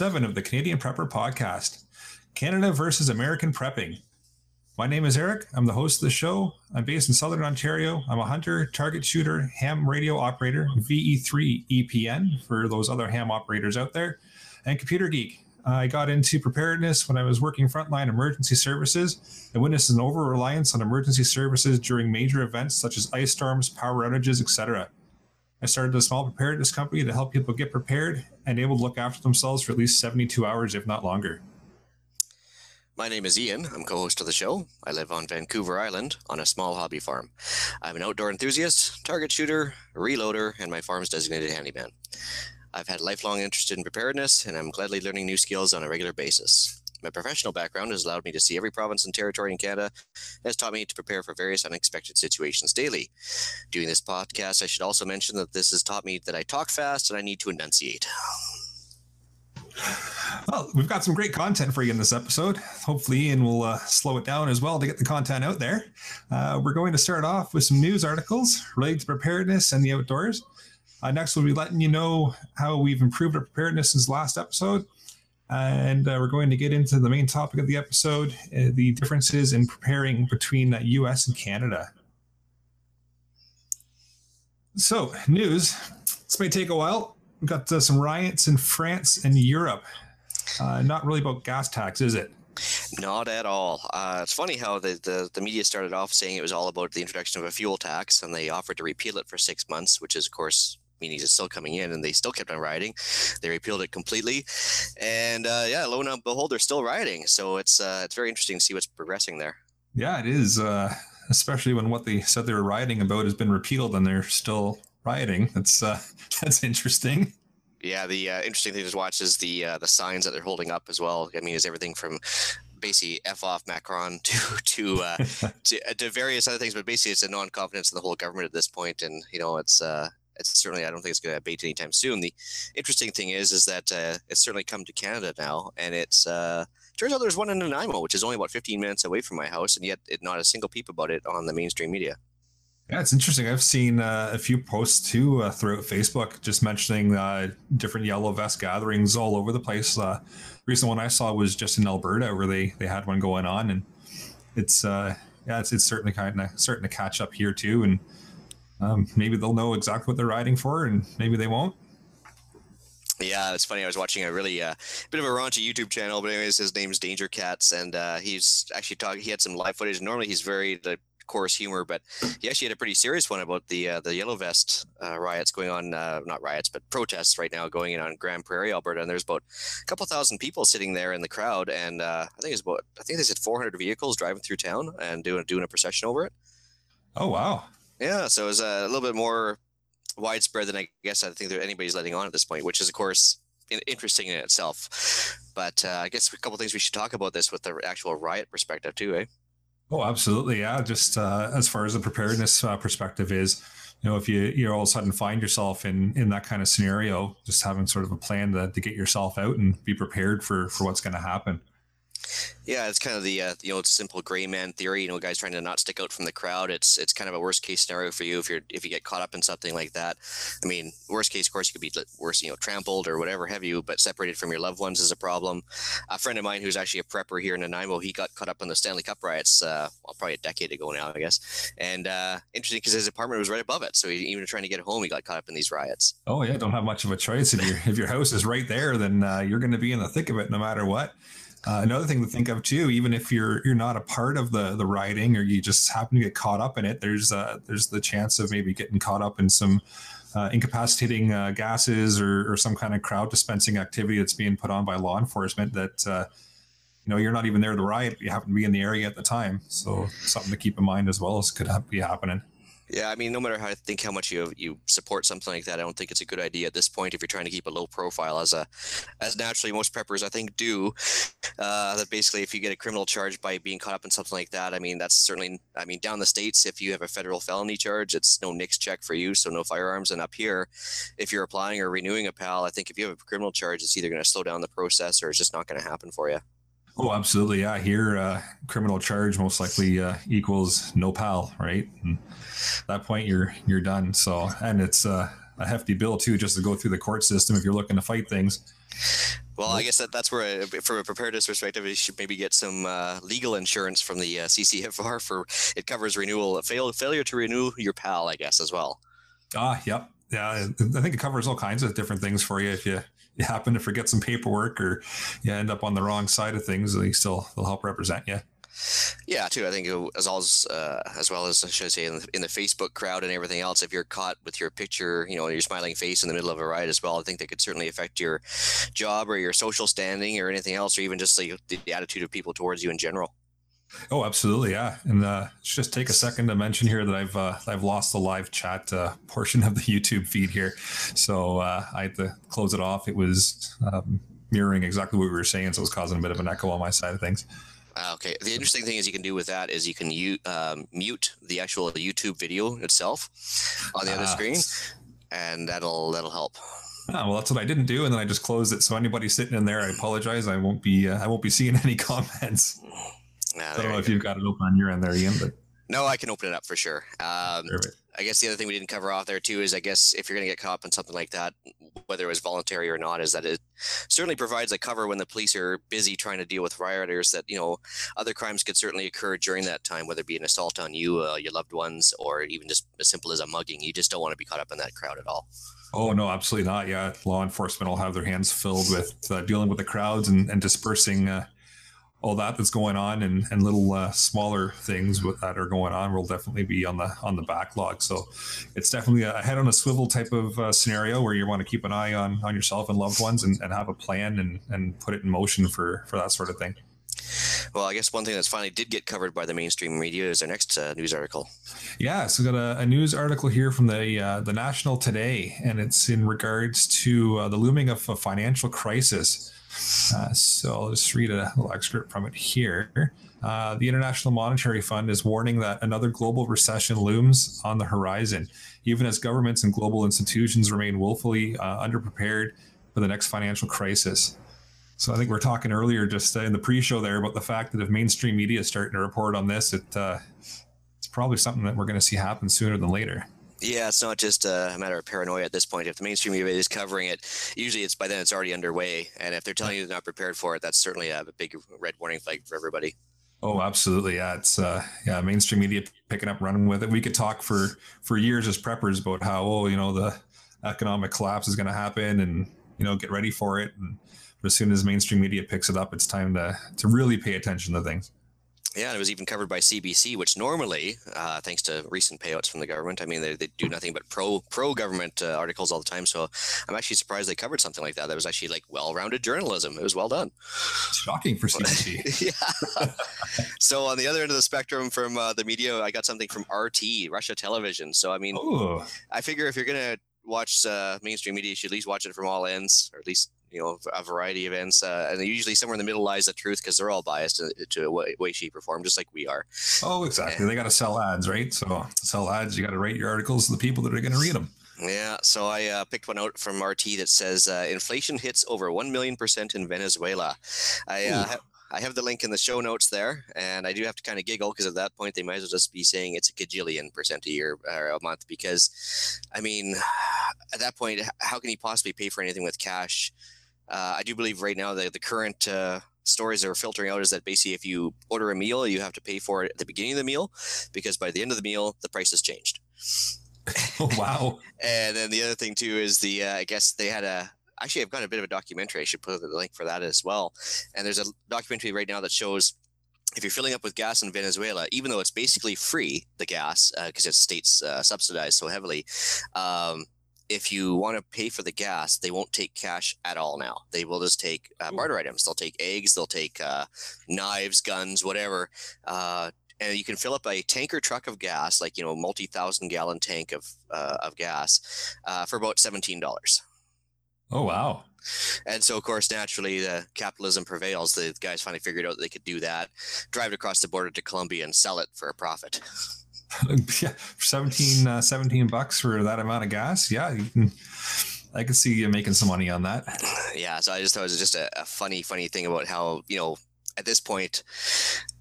seven of the Canadian Prepper Podcast Canada versus American Prepping. My name is Eric. I'm the host of the show. I'm based in Southern Ontario. I'm a hunter, target shooter, ham radio operator, VE3 EPN for those other ham operators out there, and computer geek. I got into preparedness when I was working frontline emergency services and witnessed an over reliance on emergency services during major events such as ice storms, power outages, etc. I started a small preparedness company to help people get prepared and able to look after themselves for at least 72 hours, if not longer. My name is Ian. I'm co host of the show. I live on Vancouver Island on a small hobby farm. I'm an outdoor enthusiast, target shooter, reloader, and my farm's designated handyman. I've had lifelong interest in preparedness, and I'm gladly learning new skills on a regular basis. My professional background has allowed me to see every province and territory in Canada and has taught me to prepare for various unexpected situations daily. Doing this podcast, I should also mention that this has taught me that I talk fast and I need to enunciate. Well, we've got some great content for you in this episode. Hopefully, and we'll uh, slow it down as well to get the content out there. Uh, we're going to start off with some news articles related to preparedness and the outdoors. Uh, next, we'll be letting you know how we've improved our preparedness since last episode. And uh, we're going to get into the main topic of the episode uh, the differences in preparing between the US and Canada. So, news. This may take a while. We've got uh, some riots in France and Europe. Uh, not really about gas tax, is it? Not at all. Uh, it's funny how the, the, the media started off saying it was all about the introduction of a fuel tax, and they offered to repeal it for six months, which is, of course, meaning it's still coming in, and they still kept on rioting. They repealed it completely, and uh, yeah, lo and behold, they're still rioting. So it's uh, it's very interesting to see what's progressing there. Yeah, it is. Uh, especially when what they said they were rioting about has been repealed, and they're still rioting. That's uh, that's interesting. Yeah, the uh, interesting thing to watch is the uh, the signs that they're holding up as well. I mean, is everything from basically f off Macron to to, uh, to uh, to various other things, but basically it's a non confidence in the whole government at this point, and you know it's uh, it's certainly I don't think it's going to abate anytime soon. The interesting thing is is that uh, it's certainly come to Canada now, and it's uh, turns out there's one in Nanaimo, which is only about 15 minutes away from my house, and yet it, not a single peep about it on the mainstream media. Yeah, it's interesting. I've seen uh, a few posts too uh, throughout Facebook just mentioning uh, different yellow vest gatherings all over the place. Uh, recent one I saw was just in Alberta where they they had one going on, and it's uh, yeah, it's, it's certainly kind of starting to catch up here too. And um, maybe they'll know exactly what they're riding for, and maybe they won't. Yeah, it's funny. I was watching a really uh, bit of a raunchy YouTube channel, but anyways, his name's Danger Cats, and uh, he's actually talking. He had some live footage. Normally, he's very like, coarse humor, but he actually had a pretty serious one about the uh, the yellow vest uh, riots going on, uh, not riots, but protests right now going in on Grande Prairie, Alberta, and there's about a couple thousand people sitting there in the crowd, and uh, I think it's about I think they said 400 vehicles driving through town and doing doing a procession over it. Oh wow! Yeah, so it was a little bit more widespread than I guess I think that anybody's letting on at this point, which is of course interesting in itself. But uh, I guess a couple things we should talk about this with the actual riot perspective too, eh? Oh, absolutely. Yeah. Just uh, as far as the preparedness uh, perspective is, you know, if you you all of a sudden find yourself in in that kind of scenario, just having sort of a plan to, to get yourself out and be prepared for for what's going to happen. Yeah, it's kind of the uh, you know simple gray man theory. You know, guys trying to not stick out from the crowd. It's it's kind of a worst case scenario for you if you're if you get caught up in something like that. I mean, worst case, of course, you could be worse, you know, trampled or whatever have you, but separated from your loved ones is a problem. A friend of mine who's actually a prepper here in Nanaimo, he got caught up in the Stanley Cup riots, uh, well, probably a decade ago now, I guess. And uh, interesting because his apartment was right above it, so he, even trying to get home, he got caught up in these riots. Oh yeah, don't have much of a choice if your if your house is right there, then uh, you're going to be in the thick of it no matter what. Uh, another thing to think of too, even if you're you're not a part of the the rioting or you just happen to get caught up in it, there's uh, there's the chance of maybe getting caught up in some uh, incapacitating uh, gases or, or some kind of crowd dispensing activity that's being put on by law enforcement that uh, you know you're not even there to riot, you happen to be in the area at the time. So something to keep in mind as well as could be happening. Yeah, I mean, no matter how I think how much you you support something like that, I don't think it's a good idea at this point if you're trying to keep a low profile, as a as naturally most preppers I think do. Uh, that basically, if you get a criminal charge by being caught up in something like that, I mean, that's certainly, I mean, down the states, if you have a federal felony charge, it's no NICS check for you, so no firearms. And up here, if you're applying or renewing a PAL, I think if you have a criminal charge, it's either going to slow down the process or it's just not going to happen for you. Oh, absolutely. Yeah. Here, uh, criminal charge most likely uh, equals no pal, right? And that point, you're you're done. So, and it's uh, a hefty bill too, just to go through the court system if you're looking to fight things. Well, I guess that, that's where, uh, from a preparedness perspective, you should maybe get some uh, legal insurance from the uh, CCFR for it covers renewal fail, failure to renew your PAL, I guess, as well. Ah, yep, yeah. I think it covers all kinds of different things for you if you happen to forget some paperwork or you end up on the wrong side of things. They still they'll help represent you. Yeah, too. I think as well as uh, as well as I should say in the, in the, Facebook crowd and everything else, if you're caught with your picture, you know, your smiling face in the middle of a ride as well, I think that could certainly affect your job or your social standing or anything else, or even just the, the attitude of people towards you in general. Oh, absolutely, yeah. And uh, let's just take a second to mention here that I've uh, I've lost the live chat uh, portion of the YouTube feed here, so uh, I had to close it off. It was um, mirroring exactly what we were saying, so it was causing a bit of an echo on my side of things. Ah, okay. The interesting thing is you can do with that is you can u- um, mute the actual YouTube video itself on the other ah, screen, and that'll that'll help. Oh, well, that's what I didn't do, and then I just closed it. So anybody sitting in there, I apologize. I won't be uh, I won't be seeing any comments. I don't know if you've got it open on your end there, Ian, but no, I can open it up for sure. Um, I guess the other thing we didn't cover off there too is I guess if you're going to get caught up in something like that, whether it was voluntary or not, is that it certainly provides a cover when the police are busy trying to deal with rioters. That you know other crimes could certainly occur during that time, whether it be an assault on you, uh, your loved ones, or even just as simple as a mugging. You just don't want to be caught up in that crowd at all. Oh no, absolutely not. Yeah, law enforcement will have their hands filled with uh, dealing with the crowds and, and dispersing uh, all that that's going on and, and little uh, smaller things with, that are going on will definitely be on the on the backlog. So it's definitely a head on a swivel type of uh, scenario where you want to keep an eye on on yourself and loved ones and, and have a plan and, and put it in motion for for that sort of thing. Well, I guess one thing that's finally did get covered by the mainstream media is our next uh, news article. Yeah, so we got a, a, news article here from the uh, the National today, and it's in regards to uh, the looming of a financial crisis. Uh, so I'll just read a little excerpt from it here. Uh, the International Monetary Fund is warning that another global recession looms on the horizon, even as governments and global institutions remain woefully uh, underprepared for the next financial crisis. So I think we are talking earlier, just uh, in the pre-show there, about the fact that if mainstream media is starting to report on this, it uh, it's probably something that we're going to see happen sooner than later. Yeah, it's not just a matter of paranoia at this point. If the mainstream media is covering it, usually it's by then it's already underway. And if they're telling you they're not prepared for it, that's certainly a big red warning flag for everybody. Oh, absolutely. Yeah, it's uh, yeah, mainstream media picking up, running with it. We could talk for for years as preppers about how oh, you know, the economic collapse is going to happen, and you know, get ready for it. And as soon as mainstream media picks it up, it's time to to really pay attention to things. Yeah, and it was even covered by CBC, which normally, uh, thanks to recent payouts from the government, I mean, they, they do nothing but pro pro government uh, articles all the time. So I'm actually surprised they covered something like that. That was actually like well rounded journalism. It was well done. Shocking for CBC. yeah. so on the other end of the spectrum from uh, the media, I got something from RT, Russia Television. So I mean, Ooh. I figure if you're gonna watch uh, mainstream media, you should at least watch it from all ends, or at least you know a variety of ends uh, and usually somewhere in the middle lies the truth because they're all biased to, to a way, way shape or form just like we are. Oh exactly. And, they got to sell ads right? So sell ads you got to rate your articles to the people that are going to read them yeah, so I uh, picked one out from RT that says uh, inflation hits over 1 million percent in Venezuela. I, uh, ha- I have the link in the show notes there, and I do have to kind of giggle because at that point they might as well just be saying it's a gajillion percent a year or a month because, I mean, at that point, how can he possibly pay for anything with cash? Uh, I do believe right now that the current uh, stories that are filtering out is that basically if you order a meal, you have to pay for it at the beginning of the meal because by the end of the meal, the price has changed. oh, wow. and then the other thing too is the, uh, I guess they had a, actually I've got a bit of a documentary. I should put the link for that as well. And there's a documentary right now that shows if you're filling up with gas in Venezuela, even though it's basically free, the gas, because uh, it's states uh, subsidized so heavily, um, if you want to pay for the gas, they won't take cash at all now. They will just take uh, barter items. They'll take eggs, they'll take uh, knives, guns, whatever. Uh, and you can fill up a tanker truck of gas, like you know, multi thousand gallon tank of uh, of gas, uh, for about seventeen dollars. Oh wow! And so, of course, naturally, the capitalism prevails. The guys finally figured out they could do that, drive it across the border to Colombia, and sell it for a profit. Yeah, 17, uh, 17 bucks for that amount of gas. Yeah, can, I can see you making some money on that. Yeah, so I just thought it was just a, a funny, funny thing about how you know at this point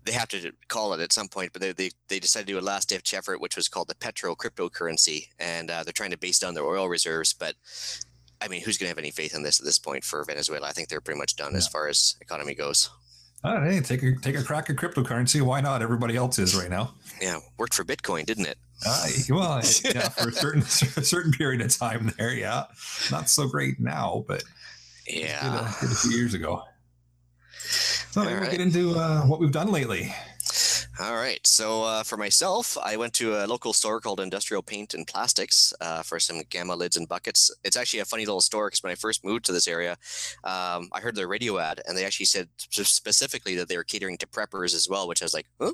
they have to call it at some point, but they, they, they decided to do a last ditch effort, which was called the petro cryptocurrency. And uh, they're trying to base down their oil reserves. But I mean, who's going to have any faith in this at this point for Venezuela? I think they're pretty much done yeah. as far as economy goes. Oh, hey, take a take a crack at cryptocurrency. Why not? Everybody else is right now. Yeah, worked for Bitcoin, didn't it? Uh, well, yeah, for a certain a certain period of time there. Yeah, not so great now, but yeah, a, did a few years ago. So we'll right. get into uh, what we've done lately. All right. So uh, for myself, I went to a local store called Industrial Paint and Plastics uh, for some gamma lids and buckets. It's actually a funny little store because when I first moved to this area, um, I heard their radio ad and they actually said specifically that they were catering to preppers as well, which I was like, huh?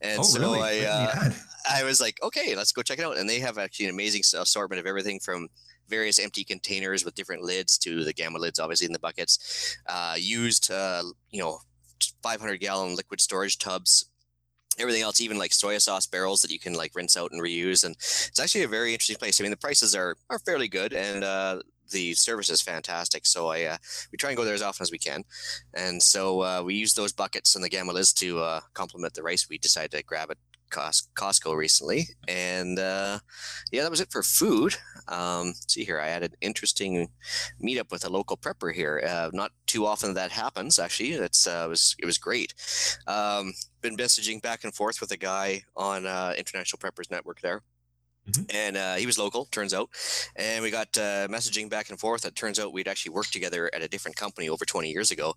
And oh, so really? I, uh, I was like, okay, let's go check it out. And they have actually an amazing assortment of everything from various empty containers with different lids to the gamma lids, obviously in the buckets, uh, used, uh, you know, 500 gallon liquid storage tubs everything else, even like soy sauce barrels that you can like rinse out and reuse. And it's actually a very interesting place. I mean, the prices are are fairly good, and uh, the service is fantastic. So I uh, we try and go there as often as we can, and so uh, we use those buckets and the gamma to uh, complement the rice. We decide to grab it Costco recently, and uh, yeah, that was it for food. Um, see here, I had an interesting meetup with a local prepper here. Uh, not too often that happens. Actually, uh, it was it was great. Um, been messaging back and forth with a guy on uh, International Preppers Network there. Mm-hmm. And uh, he was local, turns out. And we got uh, messaging back and forth. It turns out we'd actually worked together at a different company over 20 years ago.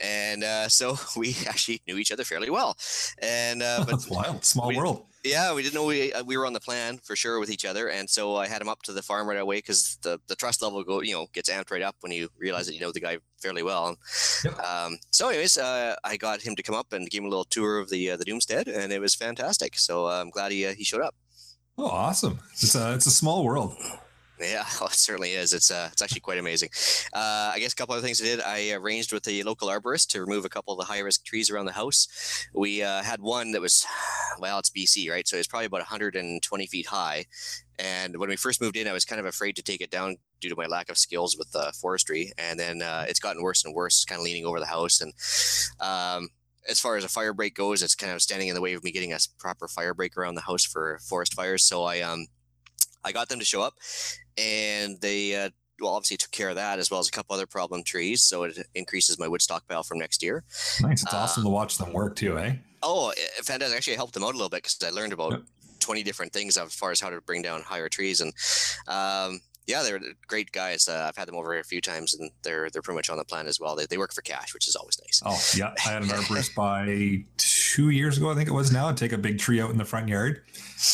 And uh, so we actually knew each other fairly well. And uh, but That's wild. Small we, world. Yeah, we didn't know we, uh, we were on the plan for sure with each other. And so I had him up to the farm right away because the, the trust level go you know gets amped right up when you realize that you know the guy fairly well. Yep. Um, so, anyways, uh, I got him to come up and give him a little tour of the the Doomstead, and it was fantastic. So I'm glad he he showed up. Oh, awesome! It's a it's a small world. Yeah, well, it certainly is. It's uh, it's actually quite amazing. Uh, I guess a couple other things I did. I arranged with the local arborist to remove a couple of the high risk trees around the house. We uh, had one that was, well, it's BC, right? So it's probably about 120 feet high. And when we first moved in, I was kind of afraid to take it down due to my lack of skills with uh, forestry. And then uh, it's gotten worse and worse, kind of leaning over the house. And um, as far as a fire break goes, it's kind of standing in the way of me getting a proper fire break around the house for forest fires. So I um I got them to show up, and they uh, well obviously took care of that as well as a couple other problem trees. So it increases my wood stockpile from next year. Nice. It's uh, awesome to watch them work too, eh? Oh, fantastic! Actually, I helped them out a little bit because I learned about. Yep. 20 different things as far as how to bring down higher trees and um, yeah, they're great guys. Uh, I've had them over here a few times, and they're they're pretty much on the plan as well. They, they work for cash, which is always nice. Oh yeah, I had an arborist by two years ago, I think it was now, take a big tree out in the front yard,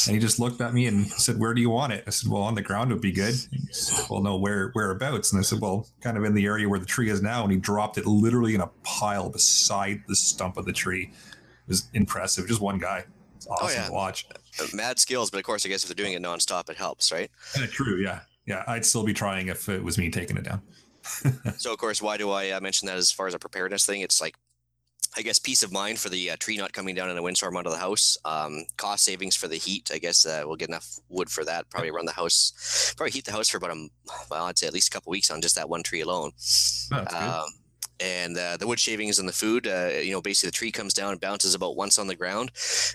and he just looked at me and said, "Where do you want it?" I said, "Well, on the ground would be good." Said, well, no, where whereabouts? And I said, "Well, kind of in the area where the tree is now." And he dropped it literally in a pile beside the stump of the tree. It was impressive. Just one guy. It's oh, awesome oh, yeah. to watch. Uh, mad skills, but of course, I guess if they're doing it nonstop, it helps, right? Yeah, true. Yeah yeah, I'd still be trying if it was me taking it down. so, of course, why do I uh, mention that as far as a preparedness thing? It's like, I guess, peace of mind for the uh, tree not coming down in a windstorm onto the house. Um, cost savings for the heat. I guess uh, we'll get enough wood for that. Probably run the house, probably heat the house for about a, well, I'd say at least a couple weeks on just that one tree alone. Um, and uh, the wood shavings and the food, uh, you know, basically the tree comes down and bounces about once on the ground,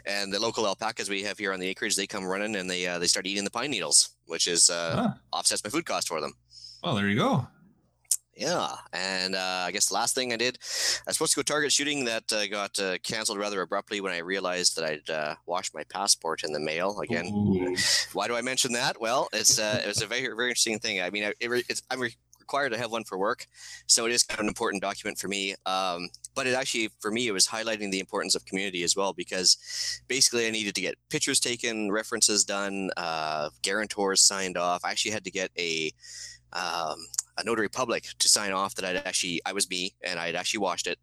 and the local alpacas we have here on the acreage, they come running and they uh, they start eating the pine needles, which is uh, offsets my food cost for them. Well, there you go. Yeah, and uh, I guess the last thing I did, I was supposed to go target shooting that uh, got uh, canceled rather abruptly when I realized that I'd uh, washed my passport in the mail again. Ooh. Why do I mention that? Well, it's uh, it was a very very interesting thing. I mean, it, I'm required to have one for work, so it is kind of an important document for me. Um, but it actually, for me, it was highlighting the importance of community as well because basically I needed to get pictures taken, references done, uh, guarantors signed off. I actually had to get a um, a notary public to sign off that I'd actually I was me and I'd actually washed it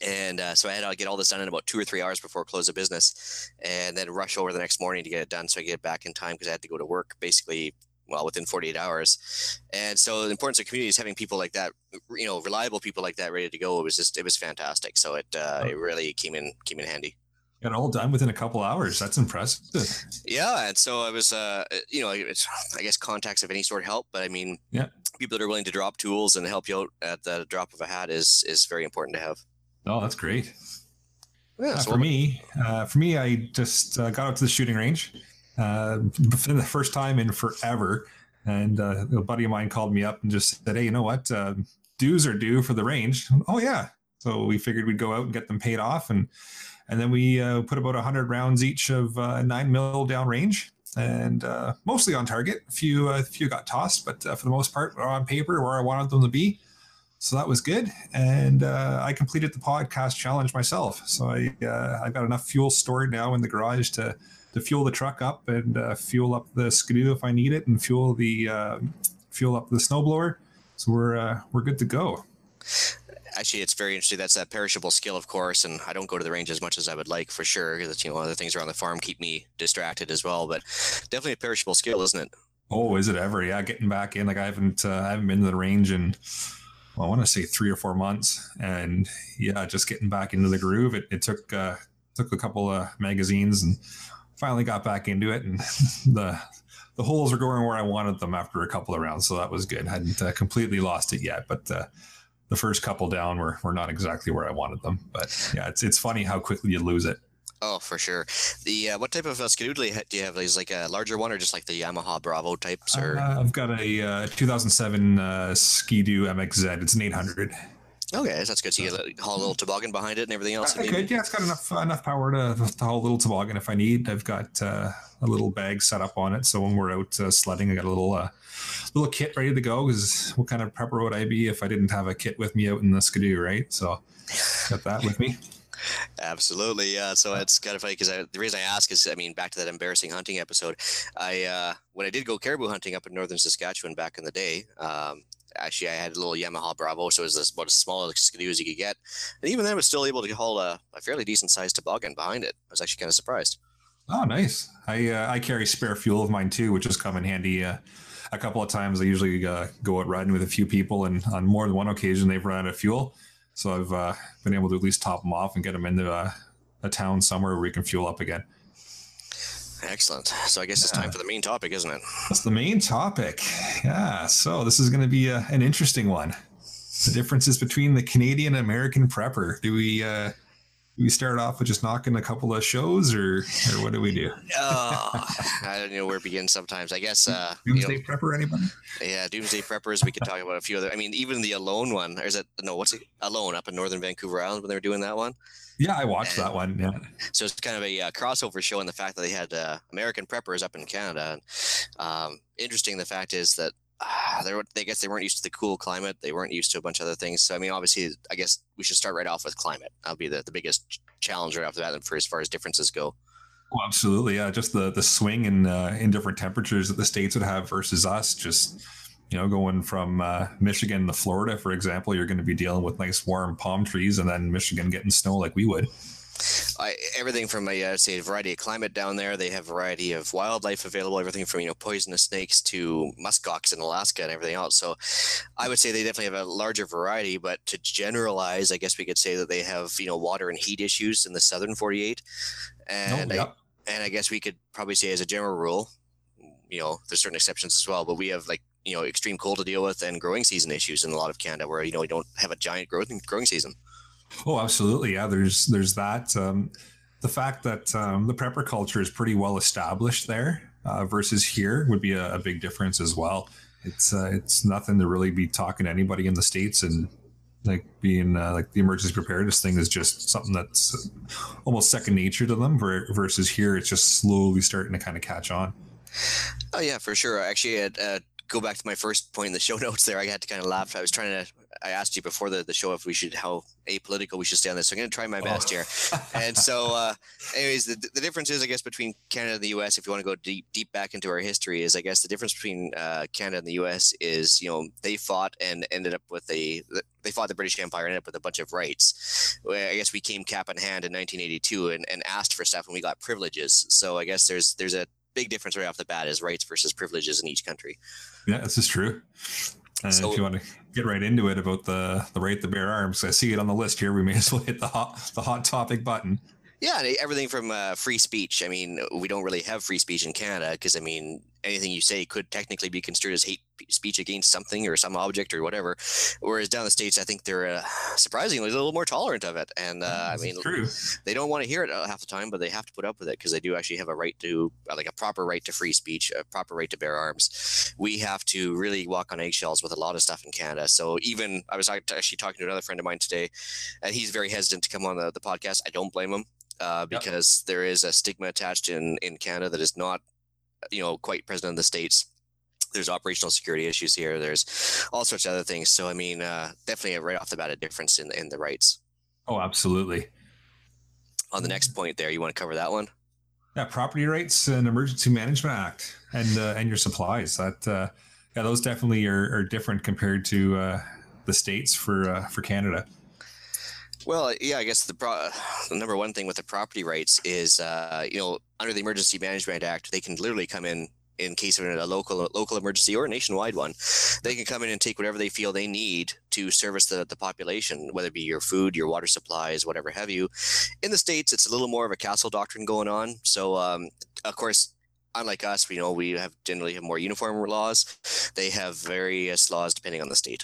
and uh, so I had to get all this done in about two or three hours before close of business, and then rush over the next morning to get it done so I get it back in time because I had to go to work basically well within 48 hours. And so the importance of community is having people like that you know reliable people like that ready to go. It was just it was fantastic. So it uh, it really came in came in handy. Got all done within a couple hours. That's impressive. Yeah and so i was uh you know it's i guess contacts of any sort help but i mean yeah. people that are willing to drop tools and help you out at the drop of a hat is is very important to have. Oh that's great. Yeah, uh, so for me uh, for me i just uh, got out to the shooting range uh, for the first time in forever. And uh, a buddy of mine called me up and just said, "Hey, you know what? Uh, dues are due for the range." Oh yeah. So we figured we'd go out and get them paid off, and and then we uh, put about hundred rounds each of uh, nine mil down range, and uh, mostly on target. A few a few got tossed, but for the most part, on paper where I wanted them to be. So that was good, and I completed the podcast challenge myself. So I I've got enough fuel stored now in the garage to to fuel the truck up and uh, fuel up the skidoo if I need it, and fuel the uh, fuel up the snowblower. So we're uh, we're good to go. Actually, it's very interesting. That's that perishable skill, of course, and I don't go to the range as much as I would like for sure. Because you know, other things around the farm keep me distracted as well. But definitely a perishable skill, isn't it? Oh, is it ever? Yeah, getting back in. Like I haven't uh, I haven't been to the range in well, I want to say three or four months, and yeah, just getting back into the groove. It, it took uh, took a couple of magazines and finally got back into it, and the the holes are going where I wanted them after a couple of rounds, so that was good. I hadn't uh, completely lost it yet, but uh, the first couple down were, were not exactly where I wanted them. But yeah, it's it's funny how quickly you lose it. Oh, for sure. The uh, what type of uh, skidoo do you have? Is like a larger one, or just like the Yamaha Bravo types? Or uh, I've got a uh, 2007 uh, Skidoo MXZ. It's an 800. Okay, that's good. So you get haul a little toboggan behind it and everything else. I could, yeah. It's got enough enough power to, to haul a little toboggan if I need. I've got uh, a little bag set up on it, so when we're out uh, sledding, I got a little uh, little kit ready to go. Because what kind of prepper would I be if I didn't have a kit with me out in the skidoo, right? So got that with me. Absolutely, yeah. So it's kind of funny because the reason I ask is, I mean, back to that embarrassing hunting episode. I uh, when I did go caribou hunting up in northern Saskatchewan back in the day, um, actually I had a little Yamaha Bravo, so it was about as small a skidoo as you could get, and even then, I was still able to haul a, a fairly decent sized toboggan behind it. I was actually kind of surprised. Oh, nice! I uh, I carry spare fuel of mine too, which has come in handy. Uh, a couple of times, I usually uh, go out riding with a few people, and on more than one occasion, they've run out of fuel. So I've uh, been able to at least top them off and get them into a, a town somewhere where we can fuel up again. Excellent. So I guess it's time for the main topic, isn't it? That's the main topic. Yeah. So this is going to be a, an interesting one. The differences between the Canadian and American prepper. Do we uh, we start off with just knocking a couple of shows, or or what do we do? oh, I don't know where to begin. Sometimes I guess uh, Doomsday you know, prepper. Anybody? Yeah, Doomsday preppers. We could talk about a few other. I mean, even the Alone one. Or is it no? What's it? Alone up in northern Vancouver Island when they were doing that one. Yeah, I watched and, that one. Yeah. So it's kind of a uh, crossover show in the fact that they had uh, American preppers up in Canada. And, um, interesting. The fact is that uh, they, I guess they weren't used to the cool climate. They weren't used to a bunch of other things. So I mean, obviously, I guess we should start right off with climate. That'll be the, the biggest challenge right off the bat for as far as differences go. Oh, absolutely. Yeah, just the the swing in uh, in different temperatures that the states would have versus us. Just you know, going from uh, Michigan to Florida, for example, you're going to be dealing with nice warm palm trees, and then Michigan getting snow like we would. I, everything from a uh, say a variety of climate down there. They have a variety of wildlife available. Everything from you know poisonous snakes to muskox in Alaska and everything else. So, I would say they definitely have a larger variety. But to generalize, I guess we could say that they have you know water and heat issues in the southern 48, and oh, yeah. I, and I guess we could probably say as a general rule, you know, there's certain exceptions as well. But we have like you know extreme cold to deal with and growing season issues in a lot of Canada, where you know we don't have a giant growth growing season. Oh, absolutely. Yeah, there's there's that. Um, the fact that um, the prepper culture is pretty well established there uh, versus here would be a, a, big difference as well. It's uh, it's nothing to really be talking to anybody in the states and like being uh, like the emergency preparedness thing is just something that's almost second nature to them versus here it's just slowly starting to kind of catch on oh yeah for sure actually uh, go back to my first point in the show notes there, I had to kind of laugh. I was trying to, I asked you before the, the show if we should, how apolitical we should stay on this. So I'm going to try my best oh. here. And so, uh, anyways, the, the difference is, I guess, between Canada and the US, if you want to go deep, deep back into our history, is I guess the difference between uh, Canada and the US is, you know, they fought and ended up with a, they fought the British Empire and ended up with a bunch of rights. I guess we came cap in hand in 1982 and, and asked for stuff and we got privileges. So I guess there's, there's a big difference right off the bat is rights versus privileges in each country. Yeah, this is true. And so, if you want to get right into it about the the right to bear arms, I see it on the list here. We may as well hit the hot the hot topic button. Yeah, everything from uh, free speech. I mean, we don't really have free speech in Canada because I mean, anything you say could technically be construed as hate speech against something or some object or whatever. Whereas down the states, I think they're uh, surprisingly a little more tolerant of it. And uh, I mean, true. they don't want to hear it uh, half the time, but they have to put up with it because they do actually have a right to, uh, like a proper right to free speech, a proper right to bear arms. We have to really walk on eggshells with a lot of stuff in Canada. So even I was actually talking to another friend of mine today, and he's very hesitant to come on the, the podcast. I don't blame him. Uh, because yep. there is a stigma attached in, in Canada that is not you know quite present in the states. There's operational security issues here. There's all sorts of other things. So i mean uh, definitely right off the bat a difference in, in the rights. Oh absolutely. On the next point there you want to cover that one? Yeah property rights and emergency management act and uh, and your supplies. That uh, yeah those definitely are, are different compared to uh, the states for uh, for canada well, yeah, I guess the, pro- the number one thing with the property rights is, uh, you know, under the Emergency Management Act, they can literally come in in case of a local local emergency or a nationwide one. They can come in and take whatever they feel they need to service the, the population, whether it be your food, your water supplies, whatever have you. In the states, it's a little more of a castle doctrine going on. So, um, of course, unlike us, we know we have generally have more uniform laws. They have various laws depending on the state.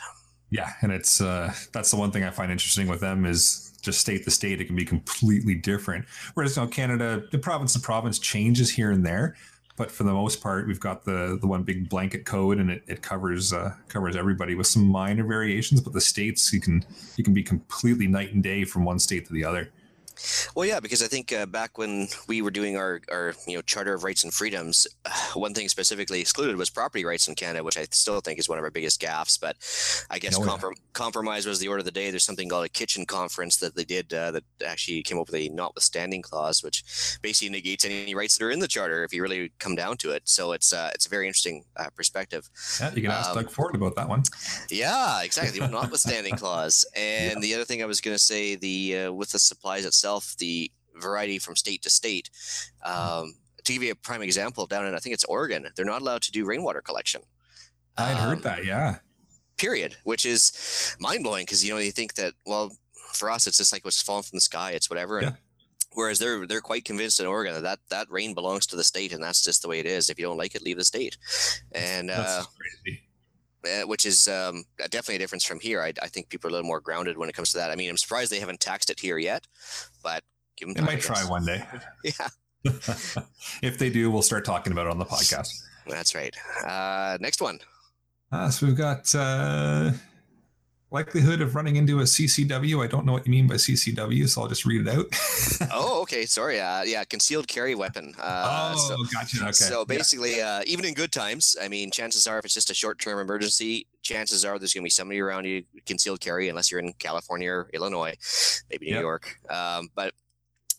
Yeah, and it's uh, that's the one thing I find interesting with them is just state to state it can be completely different. Whereas you know Canada, the province to province changes here and there, but for the most part, we've got the the one big blanket code, and it, it covers uh, covers everybody with some minor variations. But the states you can you can be completely night and day from one state to the other. Well, yeah, because I think uh, back when we were doing our, our you know Charter of Rights and Freedoms, one thing specifically excluded was property rights in Canada, which I still think is one of our biggest gaffes. But I guess oh, comprom- yeah. compromise was the order of the day. There's something called a kitchen conference that they did uh, that actually came up with a notwithstanding clause, which basically negates any rights that are in the charter if you really come down to it. So it's uh, it's a very interesting uh, perspective. Yeah, you can ask um, Doug Ford about that one. Yeah, exactly. The notwithstanding clause. And yeah. the other thing I was going to say, the uh, with the supplies itself itself the variety from state to state. Um, to give you a prime example, down in I think it's Oregon, they're not allowed to do rainwater collection. I um, heard that, yeah. Period, which is mind blowing because you know you think that well for us it's just like what's falling from the sky, it's whatever. And. Whereas they're they're quite convinced in Oregon that, that that rain belongs to the state and that's just the way it is. If you don't like it, leave the state. And uh, eh, which is um, definitely a difference from here. I, I, think people are a little more grounded when it comes to that. I mean, I'm surprised they haven't taxed it here yet, but give them. They might try one day. yeah. if they do, we'll start talking about it on the podcast. That's right. Uh, next one. Uh, so we've got uh, likelihood of running into a CCW. I don't know what you mean by CCW, so I'll just read it out. oh, okay. Sorry. Uh, yeah, concealed carry weapon. Uh, oh, so, gotcha. Okay. So basically, yeah. uh, even in good times, I mean, chances are if it's just a short term emergency, chances are there's going to be somebody around you concealed carry, unless you're in California or Illinois, maybe New yep. York. Um, but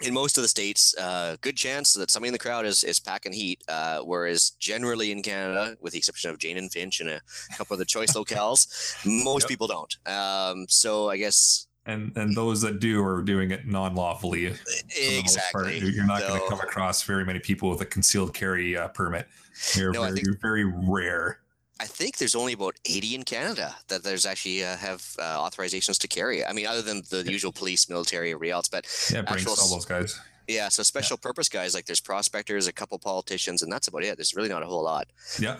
in most of the states, uh, good chance that somebody in the crowd is, is packing heat. Uh, whereas generally in Canada, with the exception of Jane and Finch and a couple of the choice locales, most yep. people don't. Um, so I guess. And and those that do are doing it non lawfully. Exactly. You're not so, going to come across very many people with a concealed carry uh, permit. They're no, very, think, very rare. I think there's only about 80 in Canada that there's actually uh, have uh, authorizations to carry. I mean, other than the usual police, military, everybody else, but yeah, actual, all those guys. Yeah, so special yeah. purpose guys like there's prospectors, a couple politicians, and that's about it. There's really not a whole lot. Yeah.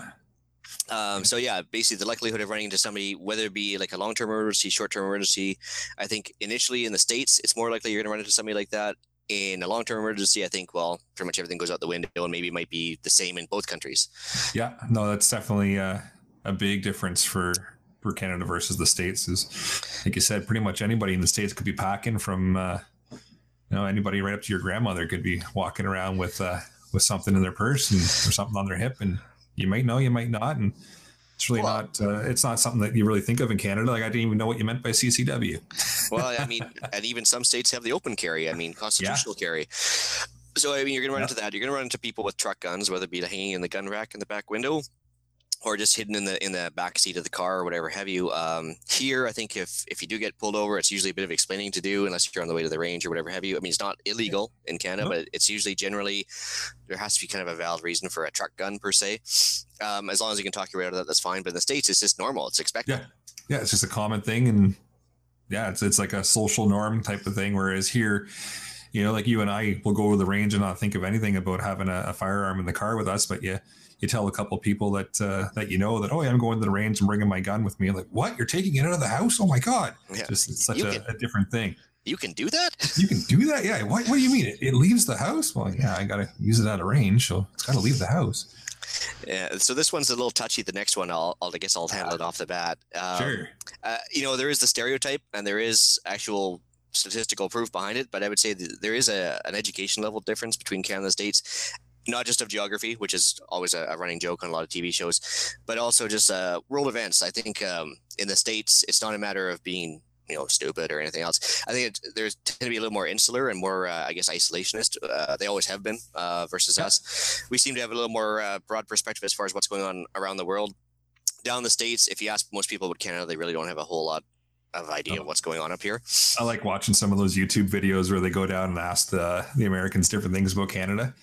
Um, so yeah, basically the likelihood of running into somebody, whether it be like a long-term emergency, short-term emergency, I think initially in the states it's more likely you're going to run into somebody like that. In a long-term emergency, I think well, pretty much everything goes out the window, and maybe it might be the same in both countries. Yeah, no, that's definitely uh, a big difference for for Canada versus the states is, like you said, pretty much anybody in the states could be packing from, uh, you know, anybody right up to your grandmother could be walking around with uh, with something in their purse and, or something on their hip, and you might know, you might not, and it's really well, not uh, it's not something that you really think of in Canada. Like I didn't even know what you meant by CCW. well, I mean, and even some states have the open carry. I mean, constitutional yeah. carry. So I mean, you're going to run yeah. into that. You're going to run into people with truck guns, whether it be hanging in the gun rack in the back window, or just hidden in the in the back seat of the car or whatever have you. Um, here, I think if if you do get pulled over, it's usually a bit of explaining to do, unless you're on the way to the range or whatever have you. I mean, it's not illegal in Canada, but it's usually generally there has to be kind of a valid reason for a truck gun per se. Um, as long as you can talk your way out of that, that's fine. But in the states, it's just normal. It's expected. Yeah, yeah, it's just a common thing, and yeah, it's it's like a social norm type of thing. Whereas here. You know, like you and I will go to the range and not think of anything about having a, a firearm in the car with us, but yeah, you tell a couple people that uh, that you know that oh yeah, I'm going to the range and bringing my gun with me. Like what? You're taking it out of the house? Oh my god! Yeah. Just it's such a, can, a, different thing. You can do that? You can do that? Yeah. What, what do you mean? It, it leaves the house? Well, yeah, I got to use it out of range, so it's got to leave the house. Yeah, so this one's a little touchy. The next one, I'll, I'll I guess I'll handle it off the bat. Um, sure. Uh, you know, there is the stereotype, and there is actual statistical proof behind it. But I would say there is a an education level difference between Canada and the States, not just of geography, which is always a, a running joke on a lot of TV shows, but also just uh, world events. I think um, in the States, it's not a matter of being you know stupid or anything else. I think it, there's tend to be a little more insular and more, uh, I guess, isolationist. Uh, they always have been uh, versus us. We seem to have a little more uh, broad perspective as far as what's going on around the world. Down the states, if you ask most people about Canada, they really don't have a whole lot of idea of oh. what's going on up here. I like watching some of those YouTube videos where they go down and ask the the Americans different things about Canada,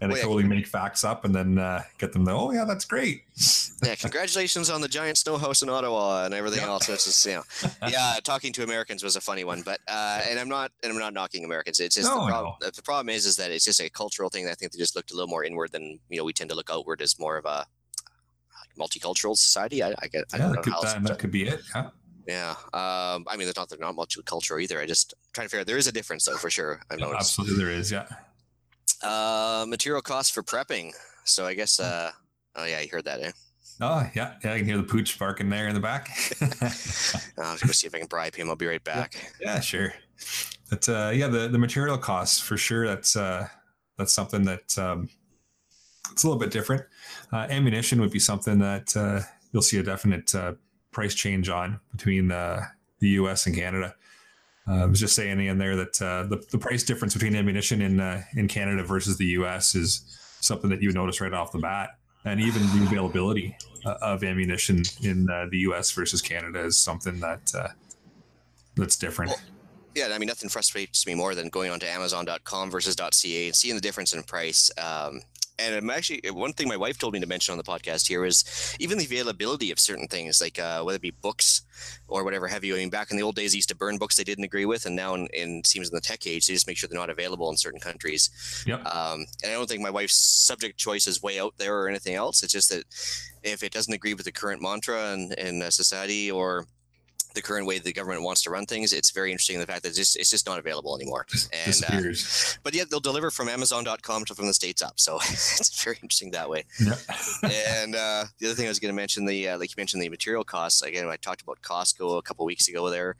and they well, totally make facts up and then uh, get them to oh yeah that's great. yeah, congratulations on the giant snow house in Ottawa and everything yep. else. It's just you know, yeah, talking to Americans was a funny one, but uh, and I'm not and I'm not knocking Americans. It's just no, the problem. No. The problem is is that it's just a cultural thing. I think they just looked a little more inward than you know we tend to look outward as more of a multicultural society. I, I get. I don't know could, that, that could be it. Yeah. Yeah. Um, I mean, there's not, there's not much culture either. I just trying to figure out, there is a difference though, for sure. I've noticed. Absolutely there is. Yeah. Uh, material costs for prepping. So I guess, uh, oh yeah, you heard that, eh? Oh yeah, yeah. I can hear the pooch barking there in the back. I'll go see if I can bribe him. I'll be right back. Yeah, yeah sure. But uh, yeah, the the material costs for sure. That's uh, that's something that um, it's a little bit different. Uh, ammunition would be something that uh, you'll see a definite uh, price change on between uh, the U.S. and Canada. Uh, I was just saying in there that uh, the, the price difference between ammunition in uh, in Canada versus the U.S. is something that you notice right off the bat, and even the availability uh, of ammunition in uh, the U.S. versus Canada is something that that's different. Well, yeah, I mean, nothing frustrates me more than going onto Amazon.com versus .ca and seeing the difference in price. Um, and I'm actually one thing my wife told me to mention on the podcast here is even the availability of certain things, like uh, whether it be books or whatever have you. I mean, back in the old days, they used to burn books they didn't agree with, and now in, in seems in the tech age, they just make sure they're not available in certain countries. Yep. Um, and I don't think my wife's subject choice is way out there or anything else. It's just that if it doesn't agree with the current mantra in, in society or the current way the government wants to run things, it's very interesting the fact that it's just, it's just not available anymore. And, uh, but yet they'll deliver from Amazon.com to from the states up, so it's very interesting that way. Yeah. and uh, the other thing I was going to mention, the uh, like you mentioned, the material costs. Again, I talked about Costco a couple weeks ago. There,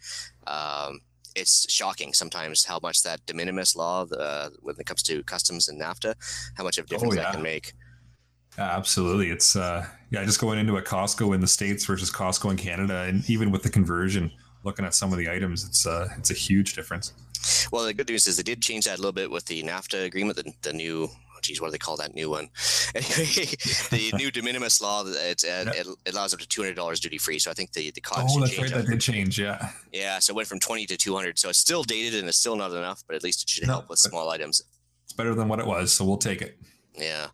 um, it's shocking sometimes how much that de minimis law, the, when it comes to customs and NAFTA, how much of a difference oh, yeah. that can make. Yeah, absolutely. It's uh, yeah, just going into a Costco in the states versus Costco in Canada, and even with the conversion, looking at some of the items, it's uh, it's a huge difference. Well, the good news is they did change that a little bit with the NAFTA agreement, the, the new oh, geez, what do they call that new one? Anyway, the new de minimis law it, uh, it, it allows up to two hundred dollars duty free. So I think the the cost. Oh, that's right. That did change. Yeah. Yeah. So it went from twenty to two hundred. So it's still dated and it's still not enough, but at least it should no, help with small items. It's better than what it was, so we'll take it. Yeah.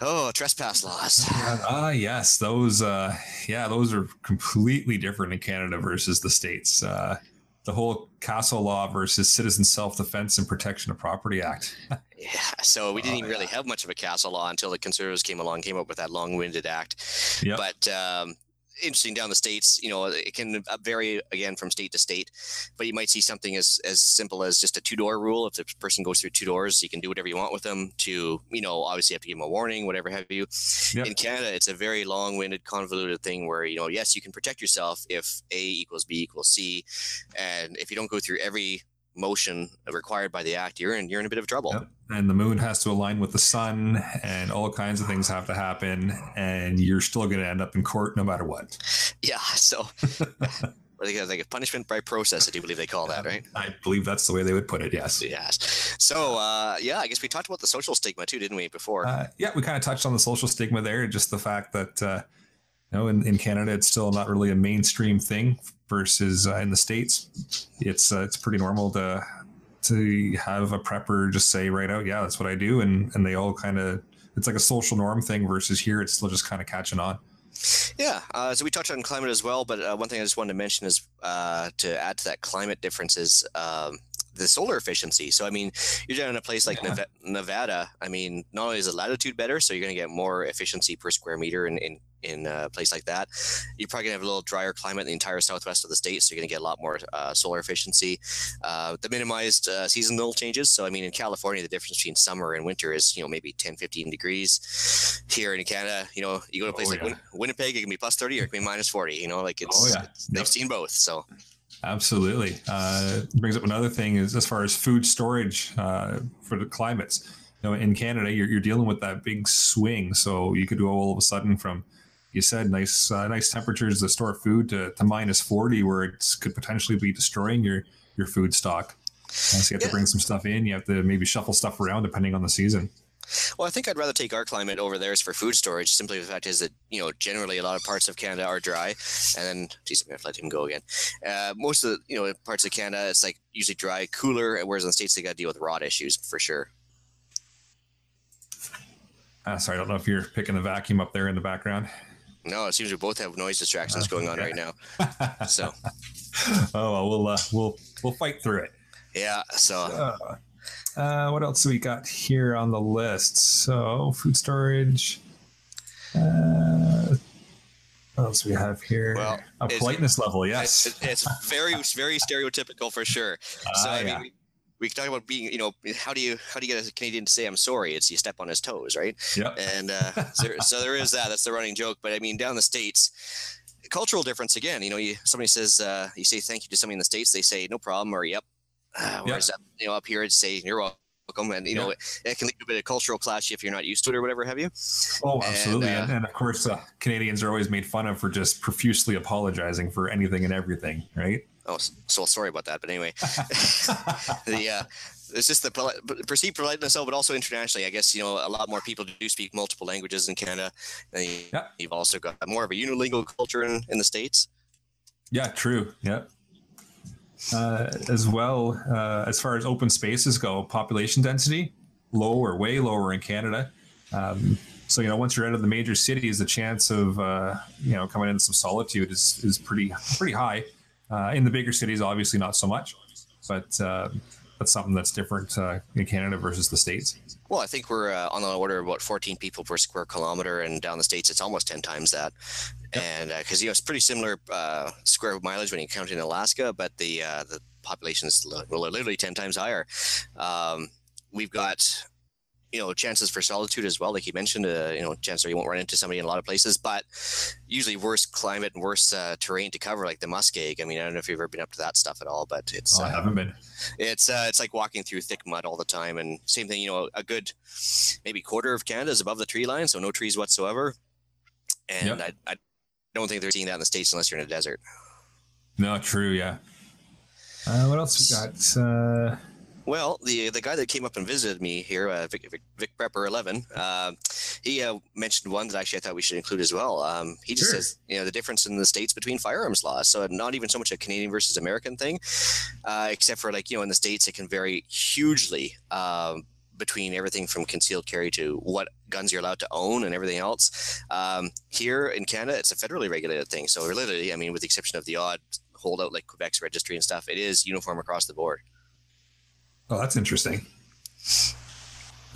Oh, trespass laws. Ah, yes, those. Uh, yeah, those are completely different in Canada versus the states. Uh, the whole Castle law versus Citizen Self Defense and Protection of Property Act. yeah, so we didn't oh, even really have much of a Castle law until the Conservatives came along, came up with that long-winded act. Yep. But um, interesting down the states. You know, it can uh, vary again from state to state, but you might see something as as simple as just a two door rule. If the person goes through two doors, you can do whatever you want with them. To you know, obviously you have to give them a warning, whatever have you. Yep. In Canada, it's a very long winded, convoluted thing where you know, yes, you can protect yourself if A equals B equals C, and if you don't go through every motion required by the act, you're in you're in a bit of trouble. Yep. And the moon has to align with the sun, and all kinds of things have to happen, and you're still going to end up in court no matter what. Yeah. So. like a punishment by process. I do believe they call that, right? I believe that's the way they would put it. Yes. Yes. So, uh, yeah, I guess we talked about the social stigma too, didn't we? Before. Uh, yeah, we kind of touched on the social stigma there. Just the fact that uh, you know, in, in Canada, it's still not really a mainstream thing versus uh, in the states, it's uh, it's pretty normal to to have a prepper just say right out, yeah, that's what I do, and and they all kind of it's like a social norm thing versus here, it's still just kind of catching on. Yeah, uh, so we touched on climate as well, but uh, one thing I just wanted to mention is uh, to add to that climate differences. Um, the solar efficiency. So I mean, you're down in a place like Yeah. Nevada. I mean, not only is the latitude better, so you're going to get more efficiency per square meter in in, in a place like that. You're probably going to have a little drier climate in the entire southwest of the state, so you're going to get a lot more uh, solar efficiency. Uh, the minimized uh, seasonal changes. So I mean, in California, the difference between summer and winter is you know maybe 10, 15 degrees. Here in Canada, you know, you go to a place Oh, like yeah. Win- Winnipeg, it can be plus 30 or it can be minus 40. You know, like it's, Oh, yeah. it's- they've Yep. seen both. So Absolutely. Uh, brings up another thing is as far as food storage uh, for the climates. You know, in Canada, you're, you're dealing with that big swing, so you could go all of a sudden from you said nice uh, nice temperatures to store food to, to minus 40 where it could potentially be destroying your your food stock so you have Yeah. to bring some stuff in you have to maybe shuffle stuff around depending on the season Well, I think I'd rather take our climate over theirs for food storage. Simply the fact is that you know generally a lot of parts of Canada are dry, and then geez, I'm gonna have to let him go again. Uh, most of the you know parts of Canada it's like usually dry, cooler, whereas in the states they got to deal with rot issues for sure. uh, sorry i don't know if you're picking the vacuum up there in the background No, it seems we both have noise distractions Uh, going on right now. So oh well we'll uh, we'll we'll fight through it yeah, so Uh, uh, what else we got here on the list? So food storage. Uh, what else we have here? Well, a politeness level, yes. It's, it's very very stereotypical for sure. So Ah, I mean, yeah. We, can talk about being, you know, how do you how do you get a Canadian to say I'm sorry? It's you step on his toes, right? Yep. And uh, so, so there is that. That's the running joke. But I mean, down the states, cultural difference again. You know, you somebody says uh, you say thank you to somebody in the states, they say no problem or yep. Uh, whereas up, you know up here, it's say you're welcome, and you know it, it can lead to a bit of cultural clash if you're not used to it or whatever have you. Oh, absolutely. And, And, uh, and, of course, uh, Canadians are always made fun of for just profusely apologizing for anything and everything, right? Oh, so sorry about that. But anyway, the uh, it's just the poli- perceived politeness but also internationally. I guess you know a lot more people do speak multiple languages in Canada. And you, Yeah. you've also got more of a unilingual culture in, in the states. Yeah, true. Yeah. Uh, as well, uh, as far as open spaces go, population density lower, way lower in Canada. Um, so you know, once you're out of the major cities, the chance of uh, you know coming into some solitude is is pretty pretty high. Uh, in the bigger cities, obviously not so much, but uh, that's something that's different uh, in Canada versus the states. Well, I think we're uh, on the order of about 14 people per square kilometer, and down the states it's almost 10 times that. And because you know it's pretty similar uh, square mileage when you count in Alaska, but the uh, the population is li- literally 10 times higher. Um, we've got you know chances for solitude as well, like you mentioned. Uh, you know, chances you won't run into somebody in a lot of places, but usually worse climate and worse uh, terrain to cover, like the muskeg. I mean, I don't know if you've ever been up to that stuff at all, but it's Oh, I uh, haven't been. it's uh, it's like walking through thick mud all the time, and same thing. You know, a good maybe quarter of Canada is above the tree line, so no trees whatsoever. And Yep. I, I don't think they're seeing that in the states unless you're in a desert. No, true. Yeah. Uh, what else we got? Uh, Well, the the guy that came up and visited me here, uh, Vic, Vic, Vic Prepper Eleven, uh, he uh, mentioned one that actually I thought we should include as well. Um, he just Sure. says, you know, the difference in the states between firearms laws. So not even so much a Canadian versus American thing, uh, except for like you know in the states it can vary hugely um, between everything from concealed carry to what guns you're allowed to own and everything else. Um, here in Canada, it's a federally regulated thing. So literally, I mean, with the exception of the odd holdout like Quebec's registry and stuff, it is uniform across the board. Oh, that's interesting.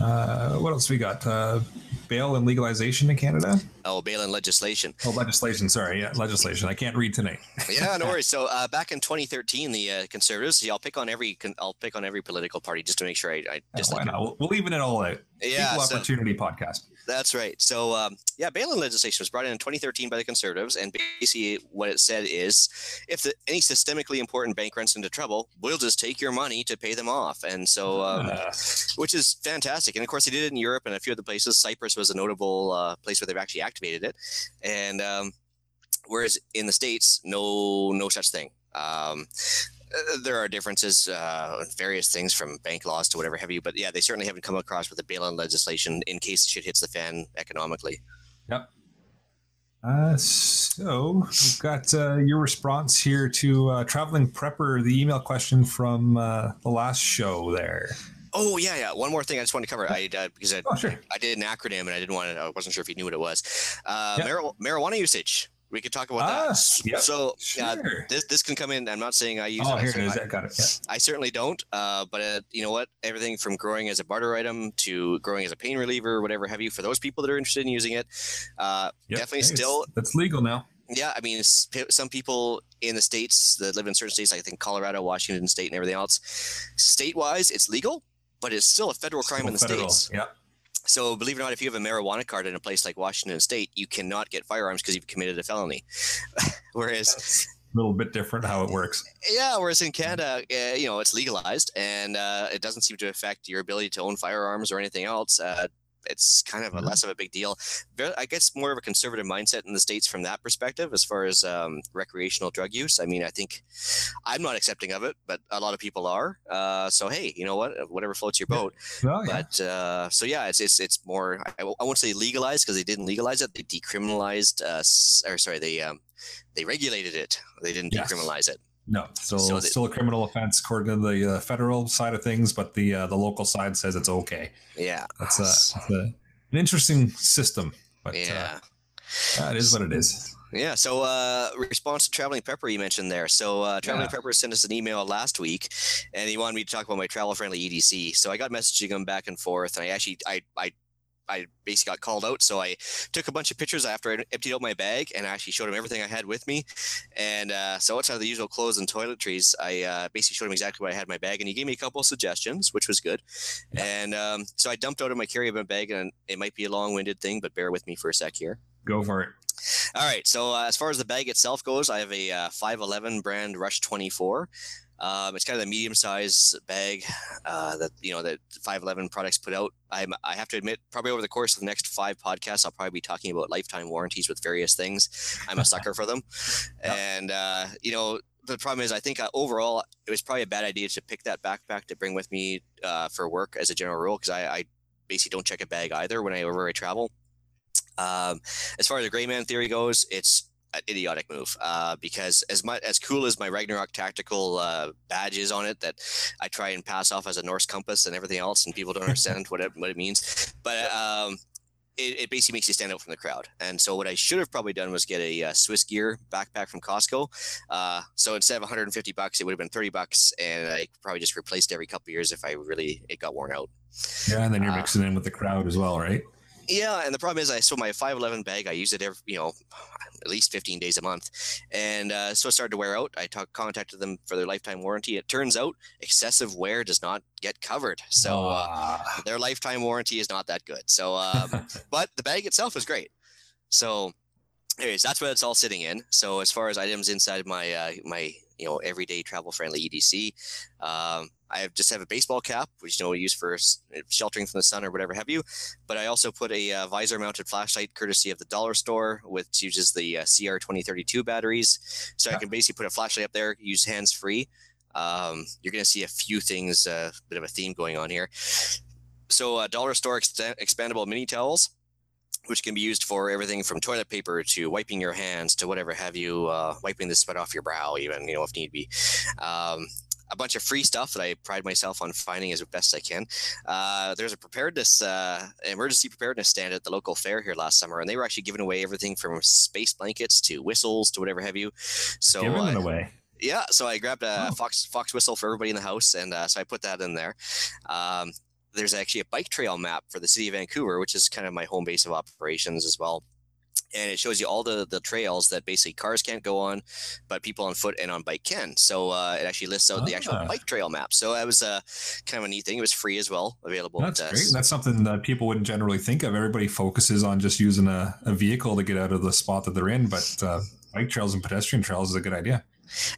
Uh, what else we got? Uh, bail and legalization in Canada. Oh, bail-in legislation. Oh, legislation. Sorry, yeah, legislation. I can't read tonight. yeah, no worries. So uh, back in 2013, the uh, Conservatives. See, I'll pick on every. I'll pick on every political party just to make sure I, I just Why like. not? We'll, we'll leave it all out. Yeah, Equal so- opportunity podcast. That's right. So, um, yeah, bail-in legislation was brought in in 2013 by the Conservatives, and basically what it said is, if the, any systemically important bank runs into trouble, we'll just take your money to pay them off. And so, um, Uh, which is fantastic. And of course, they did it in Europe and a few other places. Cyprus was a notable uh, place where they've actually activated it. And um, whereas in the states, no, no such thing. Um, uh, there are differences, uh, various things from bank laws to whatever have you, but yeah, they certainly haven't come across with the bail-in legislation in case shit hits the fan economically. Yep. Uh, so we've got uh, your response here to uh, traveling prepper, the email question from uh, the last show there. Oh yeah, yeah. One more thing I just wanted to cover. I uh, because I, Oh, sure. I did an acronym and I didn't want to. I wasn't sure if you knew what it was. Uh, Yeah. mar- marijuana usage. We could talk about Ah, that. yep, So Sure. this this can come in. I'm not saying I use oh, it. Here it is. I, I got it. Yeah. I certainly don't. Uh, but uh, you know what? Everything from growing as a barter item to growing as a pain reliever, whatever have you. For those people that are interested in using it, uh, Yep. definitely Hey, still It's legal now. yeah, I mean, some people in the states that live in certain states, I think Colorado, Washington State, and everything else, state-wise, it's legal, but it's still a federal crime in the federal. states. Yeah. So, believe it or not, if you have a marijuana card in a place like Washington State, you cannot get firearms because you've committed a felony. whereas, a little bit different how it works. yeah, whereas in Canada, uh, you know, it's legalized and uh, it doesn't seem to affect your ability to own firearms or anything else. Uh, it's kind of a Mhm. less of a big deal. I guess more of a conservative mindset in the states from that perspective, as far as um, recreational drug use. I mean, I think I'm not accepting of it, but a lot of people are. Uh, so hey, you know what? Whatever floats your boat. Yeah. But uh, so yeah, it's it's it's more. I, I won't say legalized because they didn't legalize it. They decriminalized. Uh, or sorry, they um, they regulated it. They didn't Yes. decriminalize it. No, still So still a criminal offense according to the uh, federal side of things, but the uh, the local side says it's okay. Yeah. That's, uh, that's a, an interesting system, but yeah. uh, that is what it is. Yeah. So, uh, response to Traveling Prepper you mentioned there. So, uh, Traveling Yeah. Pepper sent us an email last week, and he wanted me to talk about my travel friendly EDC. So I got messaging him back and forth, and I actually I I I basically got called out. So I took a bunch of pictures after I emptied out my bag, and I actually showed him everything I had with me. And uh, so outside of the usual clothes and toiletries, I uh, basically showed him exactly what I had in my bag, and he gave me a couple of suggestions, which was good. Yeah. And um, so I dumped out of my carry-on bag, and it might be a long-winded thing, but bear with me for a sec here. Go for it. All right. So uh, as far as the bag itself goes, I have a uh, 511 brand Rush 24. Um, it's kind of the medium size bag uh, that you know that 511 products put out. I'm, I have to admit, probably over the course of the next five podcasts, I'll probably be talking about lifetime warranties with various things. I'm a sucker for them, Yep. and uh, you know the problem is, I think uh, overall it was probably a bad idea to pick that backpack to bring with me uh, for work as a general rule because I, I basically don't check a bag either when I I travel. Um, as far as the gray man theory goes, it's an idiotic move uh, because as much as cool as my Ragnarok tactical uh, badge is on it, that I try and pass off as a Norse compass and everything else, and people don't understand what it what it means. But um, it, it basically makes you stand out from the crowd. And so what I should have probably done was get a uh, Swiss Gear backpack from Costco. Uh, so instead of 150 bucks, it would have been 30 bucks, and I probably just replaced every couple of years if I really it got worn out. Yeah, and then you're Uh, mixing in with the crowd as well, right? Yeah, and the problem is, I so my 511 bag, I use it every, you know, at least 15 days a month, and uh, so it started to wear out. I talk, contacted them for their lifetime warranty. It turns out excessive wear does not get covered, so uh, Ah. their lifetime warranty is not that good. So, um, but the bag itself is great. So, anyways, that's what it's all sitting in. So, as far as items inside my uh, my you know everyday travel friendly EDC, um, I have just have a baseball cap, which you know we use for sheltering from the sun or whatever have you. But I also put a uh, visor mounted flashlight, courtesy of the dollar store, which uses the uh, CR twenty thirty two batteries. So I can basically put a flashlight up there, use hands free. Um, you're going to see a few things, a uh, bit of a theme going on here. So, uh, dollar store expandable mini towels, which can be used for everything from toilet paper to wiping your hands to whatever have you, uh, wiping the sweat off your brow, even you know if need be. Um, a bunch of free stuff that I pride myself on finding as best I can. Uh, there's a preparedness, uh, emergency preparedness stand at the local fair here last summer, and they were actually giving away everything from space blankets to whistles to whatever have you. So Giving uh, away. yeah, so I grabbed a Oh. fox fox whistle for everybody in the house, and uh, so I put that in there. Um, there's actually a bike trail map for the city of Vancouver, which is kind of my home base of operations as well. And it shows you all the, the trails that basically cars can't go on, but people on foot and on bike can. So uh, it actually lists out the actual Ah. bike trail map. So that was uh, kind of a neat thing. It was free as well, available. That's at, great. That's something that people wouldn't generally think of. Everybody focuses on just using a, a vehicle to get out of the spot that they're in, but uh, bike trails and pedestrian trails is a good idea.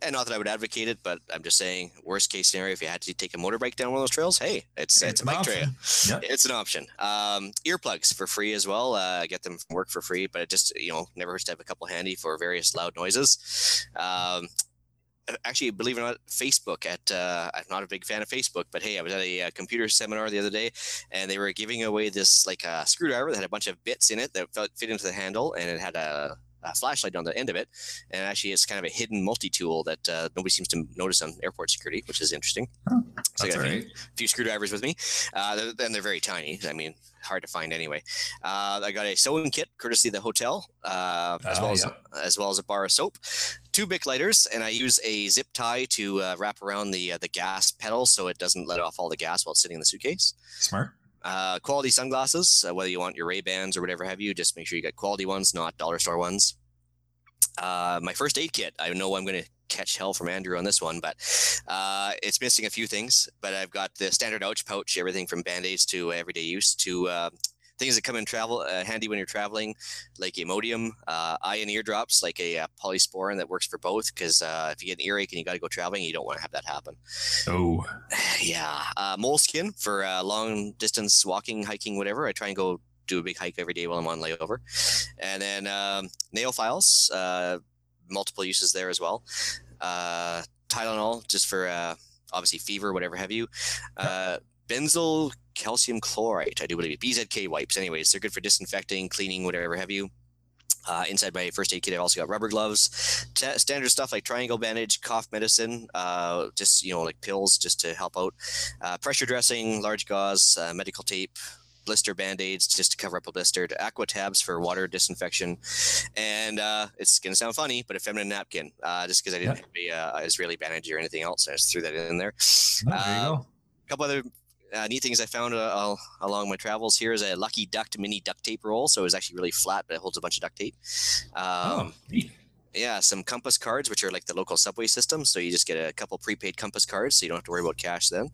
And not that I would advocate it, but I'm just saying, worst case scenario, if you had to take a motorbike down one of those trails, hey, it's it's, a an bike trail. Yep. It's an option. Um, earplugs for free as well. Uh, get them from work for free, but it just you know never hurts to have a couple handy for various loud noises. Um, actually, believe it or not, Facebook at uh, I'm not a big fan of Facebook, but hey, I was at a, uh computer seminar the other day, and they were giving away this like a screwdriver that had a bunch of bits in it that fit into the handle, and it had a a flashlight on the end of it, and actually it's kind of a hidden multi-tool that uh, nobody seems to notice on airport security, which is interesting. Oh, So I got a few, right. few screwdrivers with me, uh, and they're very tiny. I mean, hard to find anyway. Uh, I got a sewing kit courtesy of the hotel, uh, as Oh, well as yeah. as well as a bar of soap, two Bic lighters, and I use a zip tie to uh, wrap around the uh, the gas pedal so it doesn't let off all the gas while it's sitting in the suitcase. Smart. Uh, quality sunglasses, uh, whether you want your Ray Bans or whatever have you, just make sure you get quality ones, not dollar store ones. Uh, my first aid kit. I know I'm going to catch hell from Andrew on this one, but uh, it's missing a few things. But I've got the standard ouch pouch, everything from band aids to everyday use to uh, things that come in travel uh, handy when you're traveling, like Imodium, uh, eye and ear drops, like a uh, polysporin that works for both. Because uh, if you get an earache and you got to go traveling, you don't want to have that happen. Oh, Yeah, uh, moleskin for uh, long distance walking, hiking, whatever. I try and go do a big hike every day while I'm on layover, and then um, nail files, uh, multiple uses there as well. Uh, Tylenol just for uh, obviously fever, whatever have you. Uh, benzyl calcium chloride, I do believe. It. BZK wipes, anyways, they're good for disinfecting, cleaning, whatever have you. Uh, inside my first aid kit, I've also got rubber gloves, t- standard stuff like triangle bandage, cough medicine, uh, just you know like pills just to help out, uh, pressure dressing, large gauze, uh, medical tape, blister band aids just to cover up a blister, aqua tabs for water disinfection, and uh, it's gonna sound funny, but a feminine napkin, uh, just because I didn't Yeah. have a uh, Israeli bandage or anything else, I just threw that in there. oh, there you Uh, go. A couple other uh, neat things I found uh, al- along my travels here is a Lucky Duct mini duct tape roll. So it's actually really flat, but it holds a bunch of duct tape. Um, oh, neat. Yeah, some compass cards, which are like the local subway system. So you just get a couple prepaid compass cards, so you don't have to worry about cash then.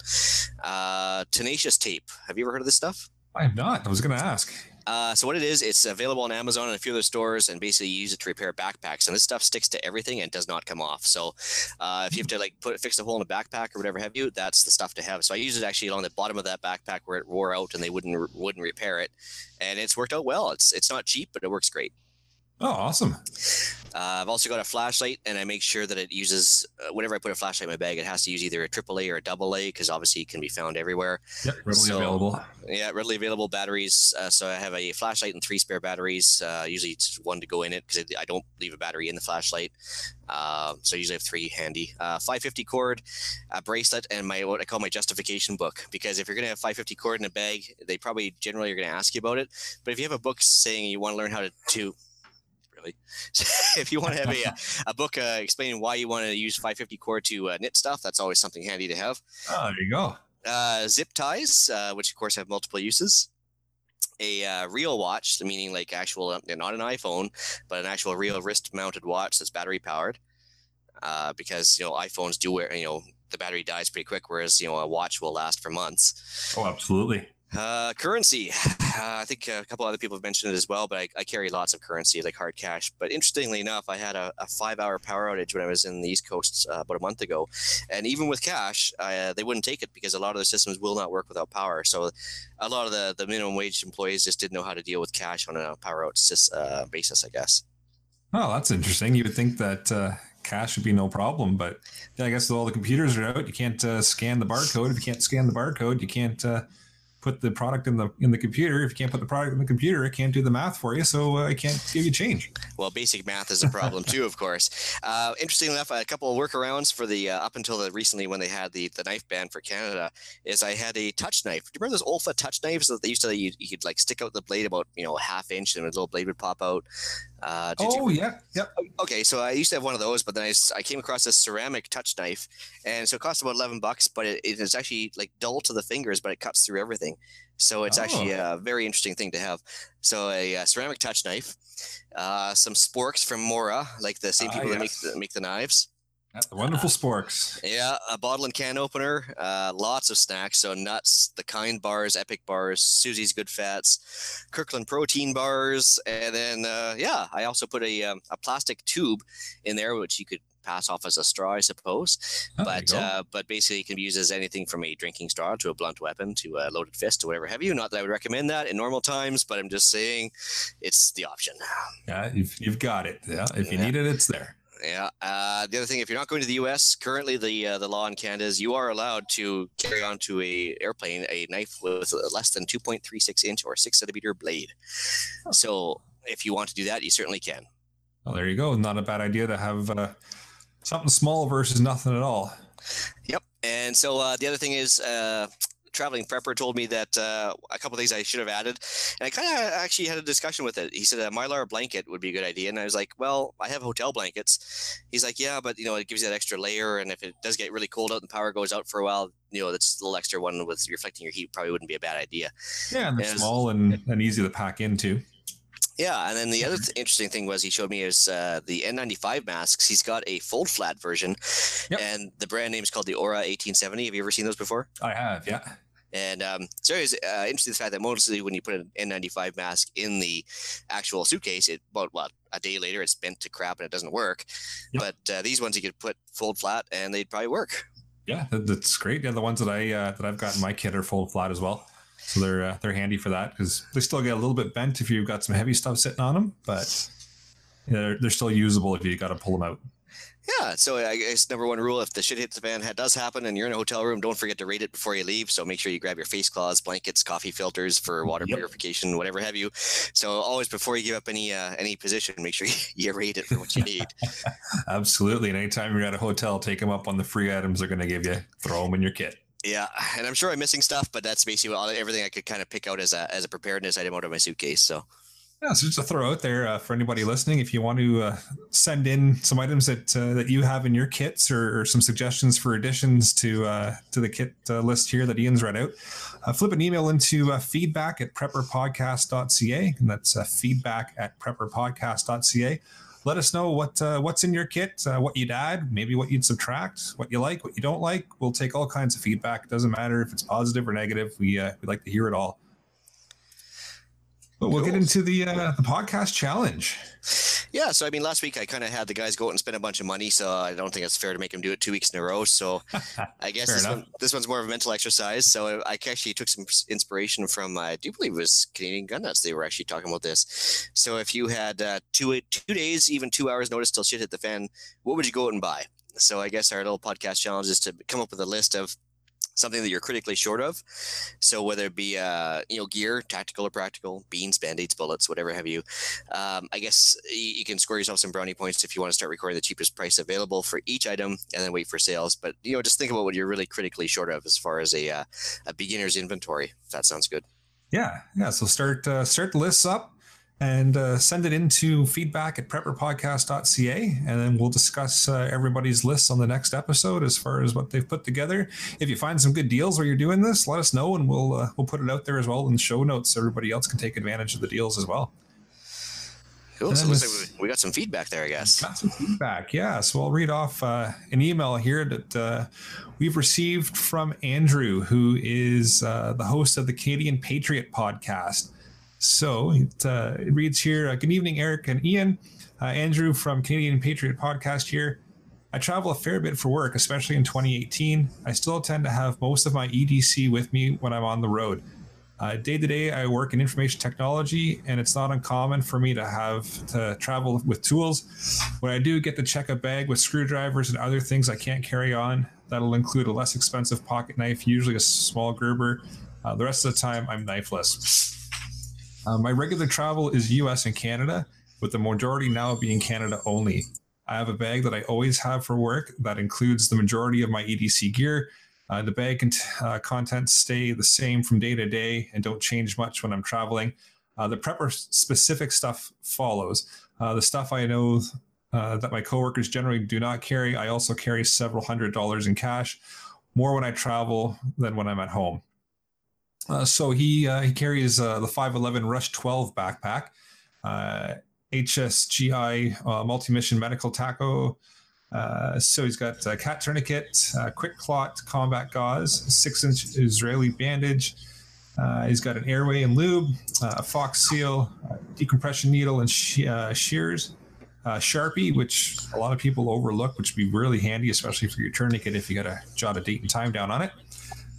Uh, tenacious tape. Have you ever heard of this stuff? I have not. I was going to ask. Uh, so what it is, it's available on Amazon and a few other stores, and basically you use it to repair backpacks. And this stuff sticks to everything and does not come off. So uh, if you have to like put fix a hole in a backpack or whatever have you, that's the stuff to have. So I use it actually along the bottom of that backpack where it wore out and they wouldn't wouldn't repair it, and it's worked out well. It's it's not cheap, but it works great. Oh, awesome. Uh, I've also got a flashlight, and I make sure that it uses uh, whenever I put a flashlight in my bag, it has to use either a AAA or a AA because obviously it can be found everywhere. Yep, readily So- available. Yeah, readily available batteries. Uh, so I have a flashlight and three spare batteries. Uh, usually it's one to go in it because I don't leave a battery in the flashlight. Uh, so I usually have three handy. Uh, 550 cord, a bracelet, and my what I call my justification book. Because if you're gonna have 550 cord in a bag, they probably generally are gonna ask you about it. But if you have a book saying you want to learn how to, to really, if you want to have a, a book uh, explaining why you want to use 550 cord to uh, knit stuff, that's always something handy to have Oh, there you go. uh, zip ties, uh, which of course have multiple uses. A uh, real watch, meaning like actual, uh, not an iPhone, but an actual real wrist-mounted watch that's battery powered. Uh, because you know iPhones do wear, you know, the battery dies pretty quick, whereas you know a watch will last for months. Oh, absolutely. Uh, currency. Uh, I think a couple other people have mentioned it as well, but I, I carry lots of currency, like hard cash. But interestingly enough, I had a, a five hour power outage when I was in the East Coast uh, about a month ago. And even with cash, uh, they wouldn't take it because a lot of the systems will not work without power. So a lot of the, the minimum wage employees just didn't know how to deal with cash on a power out sys- uh, basis, I guess. Oh, that's interesting. You would think that uh, cash would be no problem, but yeah, I guess all the computers are out. You can't uh, scan the barcode. If you can't scan the barcode, you can't uh, put the product in the in the computer. If you can't put the product in the computer, it can't do the math for you, so uh, it can't give you change. Well, basic math is a problem too, of course. Uh, interesting enough, a couple of workarounds for the uh, up until the recently when they had the, the knife ban for Canada is I had a touch knife. Do you remember those Olfa touch knives that they used to you, you could like stick out the blade about you know a half inch and a little blade would pop out. Uh, did you- Oh, yeah, yep. okay, so I used to have one of those, but then I, I came across this ceramic touch knife, and so it cost about eleven bucks, but it, it is actually like dull to the fingers, but it cuts through everything. So it's actually a very interesting thing to have. So a, uh ceramic touch knife, uh, some sporks from Mora, like the same Ah, people that make the, make the knives. The wonderful sporks. Yeah, a bottle and can opener, uh, lots of snacks. So nuts, the kind bars, epic bars, Susie's Good Fats, Kirkland protein bars, and then uh, yeah, I also put a um, a plastic tube in there, which you could pass off as a straw, I suppose. Oh, but uh, but basically, it can be used as anything from a drinking straw to a blunt weapon to a loaded fist or whatever have you. Not that I would recommend that in normal times, but I'm just saying it's the option. yeah, you've, you've got it. Yeah, if you Yeah. need it, it's there. Yeah. Uh, the other thing, if you're not going to the U.S., currently the uh, the law in Canada is you are allowed to carry onto a airplane a knife with less than 2.36 inch or six centimeter blade. So if you want to do that, you certainly can. Well, there you go. Not a bad idea to have uh, something small versus nothing at all. Yep. And so uh, the other thing is, uh, traveling prepper told me that uh, a couple things I should have added, and I kind of actually had a discussion with it. He said a mylar blanket would be a good idea, and I was like, "Well, I have hotel blankets." He's like, "Yeah, but you know, it gives you that extra layer, and if it does get really cold out and power goes out for a while, you know, that's a little extra one with reflecting your heat probably wouldn't be a bad idea." Yeah, and they're and small and, and easy to pack into. Yeah, and then the other th- interesting thing was he showed me is uh, the N95 masks. He's got a fold flat version, yep. and the brand name is called the Aura 1870. Have you ever seen those before? I have, yeah. And um, so it's uh, interesting the fact that mostly when you put an N95 mask in the actual suitcase, it about what a day later it's bent to crap and it doesn't work. Yep. But uh, these ones you could put fold flat and they'd probably work. Yeah, that's great. Yeah, the ones that I uh, that I've got in my kit are fold flat as well, so they're uh, they're handy for that because they still get a little bit bent if you've got some heavy stuff sitting on them, but they're, they're still usable if you got to pull them out. Yeah, so I guess number one rule: if the shit hits the fan does happen, and you're in a hotel room, don't forget to rate it before you leave. So make sure you grab your face cloths, blankets, coffee filters for water yep. purification, whatever have you. So always before you give up any uh, any position, make sure you, rate it for what you need. Absolutely, and anytime you're at a hotel, take them up on the free items they're going to give you. Throw them in your kit. Yeah, and I'm sure I'm missing stuff, but that's basically all, everything I could kind of pick out as a as a preparedness item out of my suitcase. So. Yeah, so just to throw out there uh, for anybody listening, if you want to uh, send in some items that uh, that you have in your kits or, or some suggestions for additions to uh, to the kit uh, list here that Ian's read out, uh, flip an email into feedback at prepperpodcast.ca, and that's feedback at prepperpodcast.ca. Let us know what what's in your kit, what you'd add, maybe what you'd subtract, what you like, what you don't like. We'll take all kinds of feedback. It doesn't matter if it's positive or negative. We we like to hear it all. But we'll cool. get into the uh, the podcast challenge. Yeah, so I mean, last week I kind of had the guys go out and spend a bunch of money, so I don't think it's fair to make them do it two weeks in a row. So I guess this, one, this one's more of a mental exercise. So I actually took some inspiration from I do believe it was Canadian Gun Nuts. They were actually talking about this. So if you had uh, two two days, even two hours notice till shit hit the fan, what would you go out and buy? So I guess our little podcast challenge is to come up with a list of something that you're critically short of. So whether it be uh, you know gear, tactical or practical, beans, band-aids, bullets, whatever have you. Um, I guess you can score yourself some brownie points if you want to start recording the cheapest price available for each item and then wait for sales. But you know, just think about what you're really critically short of as far as a uh, a beginner's inventory. If that sounds good. Yeah, yeah. So start uh, start lists up and uh, send it into feedback at prepperpodcast.ca and then we'll discuss uh, everybody's lists on the next episode as far as what they've put together if you find some good deals while you're doing this let us know and we'll uh, we'll put it out there as well in the show notes so everybody else can take advantage of the deals as well Cool. So like we got some feedback there, I guess. Got some feedback, yeah. So I'll read off uh, an email here that uh, we've received from Andrew, who is uh, the host of the Canadian Patriot podcast. So it, uh, it reads here uh, Good evening, Eric and Ian. Uh, Andrew from Canadian Patriot Podcast here. I travel a fair bit for work, especially in 2018. I still tend to have most of my EDC with me when I'm on the road. Day to day, I work in information technology, and it's not uncommon for me to have to travel with tools. When I do get to check a bag with screwdrivers and other things I can't carry on, that'll include a less expensive pocket knife, usually a small Gerber. Uh, the rest of the time, I'm knifeless. Uh, my regular travel is US and Canada, with the majority now being Canada only. I have a bag that I always have for work that includes the majority of my EDC gear. Uh, the bag cont- uh, contents stay the same from day to day and don't change much when I'm traveling. Uh, the prepper specific stuff follows. Uh, the stuff I know uh, that my coworkers generally do not carry, I also carry several hundred dollars in cash, more when I travel than when I'm at home. Uh, so he uh, he carries uh, the 511 Rush 12 backpack, HSGI uh, uh, multi-mission medical taco. So he's got cat tourniquet, QuikClot combat gauze, six-inch Israeli bandage. he's got an airway and lube, a fox seal, decompression needle, and shears. Sharpie, which a lot of people overlook, which would be really handy, especially for your tourniquet if you got to jot a date and time down on it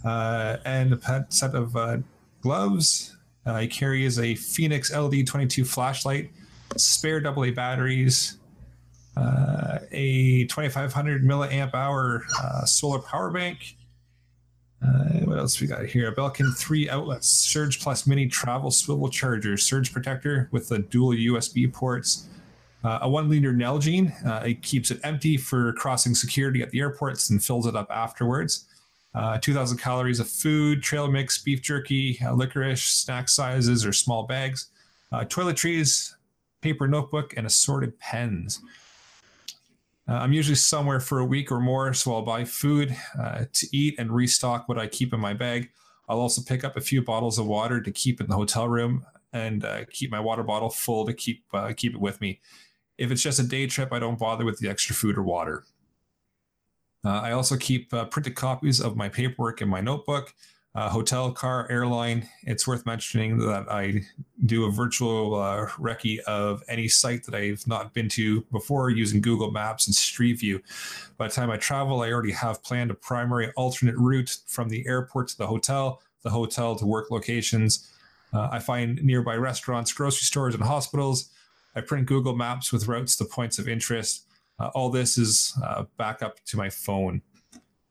and a set of uh, gloves. Uh, he carries a Fenix LD22 flashlight, spare AA batteries, uh, a 2500 milliamp hour uh, solar power bank. Uh, what else we got here? A Belkin 3 outlets, Surge Plus Mini travel swivel charger, surge protector with the dual USB ports, Uh, a one liter Nalgene. Uh, it keeps it empty for crossing security at the airports and fills it up afterwards. Uh, 2,000 calories of food, trail mix, beef jerky, uh, licorice, snack sizes or small bags, uh, toiletries, paper notebook, and assorted pens. Uh, I'm usually somewhere for a week or more, so I'll buy food uh, to eat and restock what I keep in my bag. I'll also pick up a few bottles of water to keep in the hotel room and uh, keep my water bottle full to keep keep it with me. If it's just a day trip, I don't bother with the extra food or water. Uh, I also keep uh, printed copies of my paperwork in my notebook uh, hotel, car, airline. It's worth mentioning that I do a virtual uh, recce of any site that I've not been to before using Google Maps and Street View. By the time I travel, I already have planned a primary alternate route from the airport to the hotel, the hotel to work locations. Uh, I find nearby restaurants, grocery stores, and hospitals. I print Google Maps with routes to points of interest. Uh, all this is uh, back up to my phone.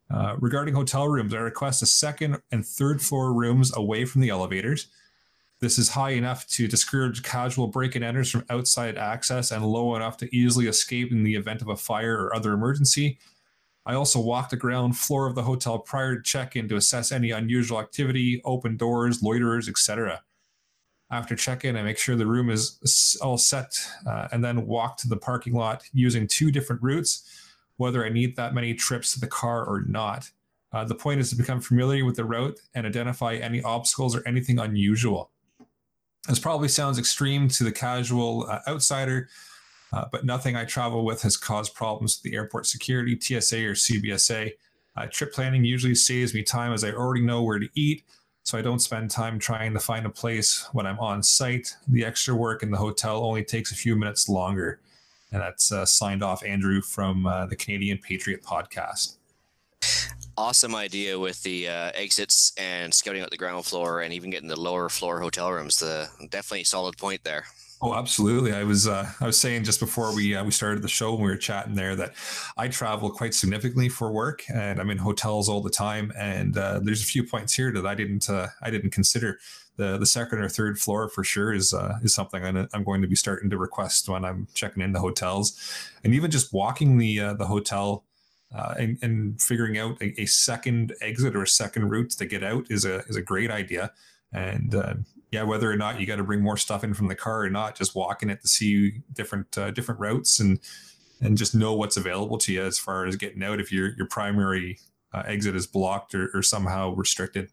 Uh, regarding hotel rooms, I request a second and third floor rooms away from the elevators. This is high enough to discourage casual break and enters from outside access and low enough to easily escape in the event of a fire or other emergency. I also walk the ground floor of the hotel prior to check in to assess any unusual activity, open doors, loiterers, etc. After check in, I make sure the room is all set uh, and then walk to the parking lot using two different routes whether I need that many trips to the car or not. Uh, the point is to become familiar with the route and identify any obstacles or anything unusual. This probably sounds extreme to the casual uh, outsider, uh, but nothing I travel with has caused problems with the airport security, TSA, or CBSA. Uh, trip planning usually saves me time as I already know where to eat, so I don't spend time trying to find a place when I'm on site. The extra work in the hotel only takes a few minutes longer and that's uh, signed off Andrew from uh, the Canadian Patriot podcast. Awesome idea with the uh, exits and scouting out the ground floor and even getting the lower floor hotel rooms. The definitely solid point there. Oh, absolutely. I was uh, I was saying just before we uh, we started the show when we were chatting there that I travel quite significantly for work and I'm in hotels all the time. And uh, there's a few points here that I didn't uh, I didn't consider the the second or third floor for sure is uh, is something I'm going to be starting to request when I'm checking into hotels, and even just walking the uh, the hotel and, and figuring out a, a, second exit or a second route to get out is a is a great idea. And uh, yeah, whether or not you got to bring more stuff in from the car or not, just walking it to see different uh, different routes and and just know what's available to you as far as getting out if your your primary uh, exit is blocked or, or somehow restricted.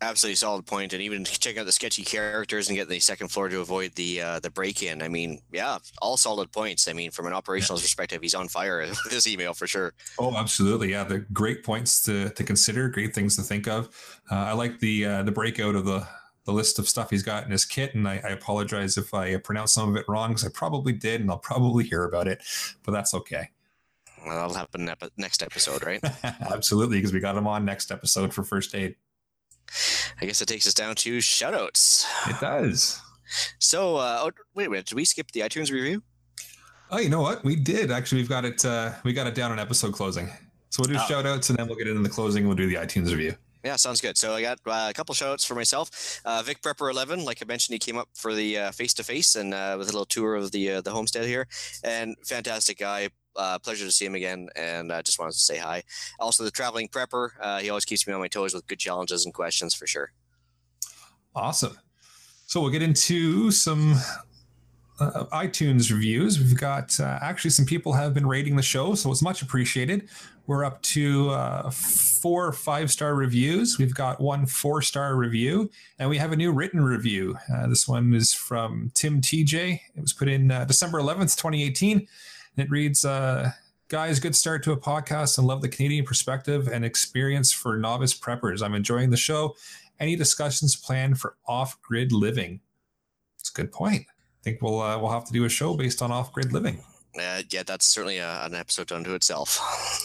Absolutely solid point and even check out the sketchy characters and get the second floor to avoid the uh, the break-in. I mean yeah all solid points. I mean from an operational yeah. perspective he's on fire with his email for sure. Oh absolutely. Yeah the great points to, to consider great things to think of. Uh, i like the uh, the breakout of the the list of stuff he's got in his kit and i, I apologize if i pronounce some of it wrong because i probably did and i'll probably hear about it but that's okay well, that'll happen next episode right absolutely because we got him on next episode for first aid I guess it takes us down to shoutouts. It does. So, uh, oh, wait a minute. Did we skip the iTunes review? Oh, you know what? We did actually. We've got it. Uh, we got it down in episode closing. So we'll do oh. shoutouts and then we'll get into the closing. We'll do the iTunes review. Yeah, sounds good. So I got uh, a couple shoutouts for myself. Uh, Vic Prepper Eleven, like I mentioned, he came up for the face to face and uh, with a little tour of the uh, the homestead here, and fantastic guy uh, pleasure to see him again, and I just wanted to say hi. Also, the traveling prepper, he always keeps me on my toes with good challenges and questions for sure. Awesome. So we'll get into some uh, iTunes reviews. We've got uh, actually some people have been rating the show, so it's much appreciated. We're up to uh, four five star reviews. We've got one four star review, and we have a new written review. Uh, this one is from Tim TJ. It was put in uh, December 11th, 2018. And It reads, uh, Guys, good start to a podcast and love the Canadian perspective and experience for novice preppers. I'm enjoying the show. Any discussions planned for off grid living? It's a good point. I think we'll uh, we'll have to do a show based on off grid living. Uh, yeah, that's certainly a, an episode unto itself.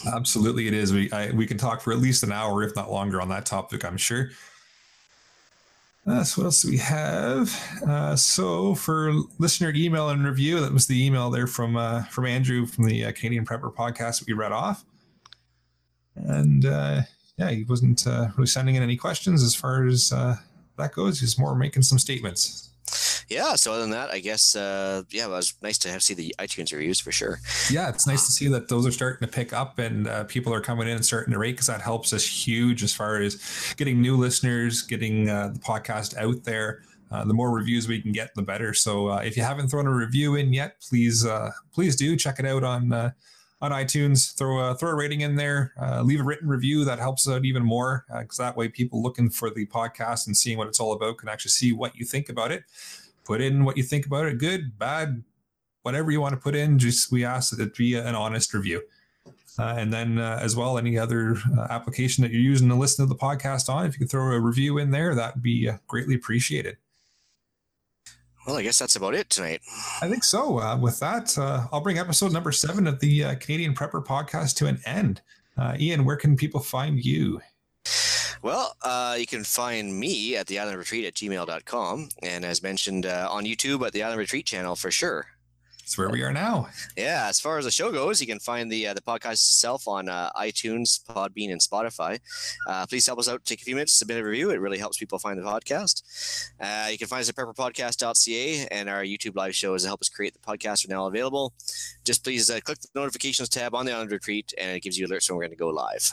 Absolutely, it is. We I, we can talk for at least an hour, if not longer, on that topic. I'm sure. Uh, so what else do we have? Uh, so for listener email and review, that was the email there from uh, from Andrew from the uh, Canadian Prepper podcast we read off. And uh, yeah, he wasn't uh, really sending in any questions as far as that goes. He's more making some statements. Yeah, so other than that, I guess uh, yeah, it was nice to have see the iTunes reviews for sure. Yeah, it's nice to see that those are starting to pick up and uh, people are coming in and starting to rate because that helps us huge as far as getting new listeners, getting uh, the podcast out there. Uh, the more reviews we can get, the better. So uh, if you haven't thrown a review in yet, please uh, please do check it out on uh, on iTunes. Throw a throw a rating in there. Uh, leave a written review that helps out even more because that way people looking for the podcast and seeing what it's all about can actually see what you think about it. Put in what you think about it, good, bad, whatever you want to put in. Just we ask that it be an honest review. Uh, and then, uh, as well, any other uh, application that you're using to listen to the podcast on, if you could throw a review in there, that would be greatly appreciated. Well, I guess that's about it tonight. I think so. Uh, with that, uh, I'll bring episode number seven of the uh, Canadian Prepper podcast to an end. Uh, Ian, where can people find you? Well, uh, you can find me at the Island Retreat at gmail.com. And as mentioned uh, on YouTube at the Island Retreat channel for sure. That's where we are now. Yeah, as far as the show goes, you can find the uh, the podcast itself on uh, iTunes, Podbean, and Spotify. Uh, please help us out. Take a few minutes, submit a review. It really helps people find the podcast. Uh, you can find us at prepperpodcast.ca, and our YouTube live shows to help us create the podcast are now available. Just please uh, click the notifications tab on the Island Retreat, and it gives you alerts when we're going to go live.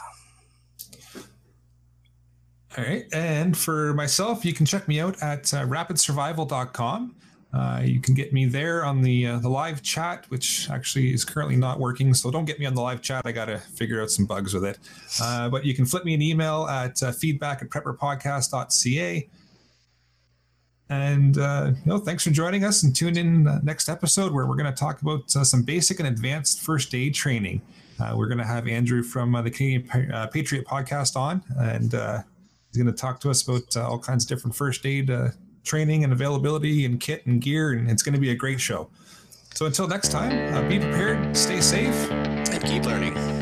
All right. And for myself, you can check me out at uh, rapidsurvival.com. Uh, you can get me there on the uh, the live chat, which actually is currently not working. So don't get me on the live chat. I got to figure out some bugs with it. Uh, but you can flip me an email at uh, feedback at prepperpodcast.ca. And uh, you know, thanks for joining us. And tune in uh, next episode where we're going to talk about some basic and advanced first aid training. we're going to have Andrew from the Canadian Patriot podcast on, and he's going to talk to us about all kinds of different first aid training and availability and kit and gear, and it's going to be a great show. So until next time, uh, be prepared, stay safe, and keep learning.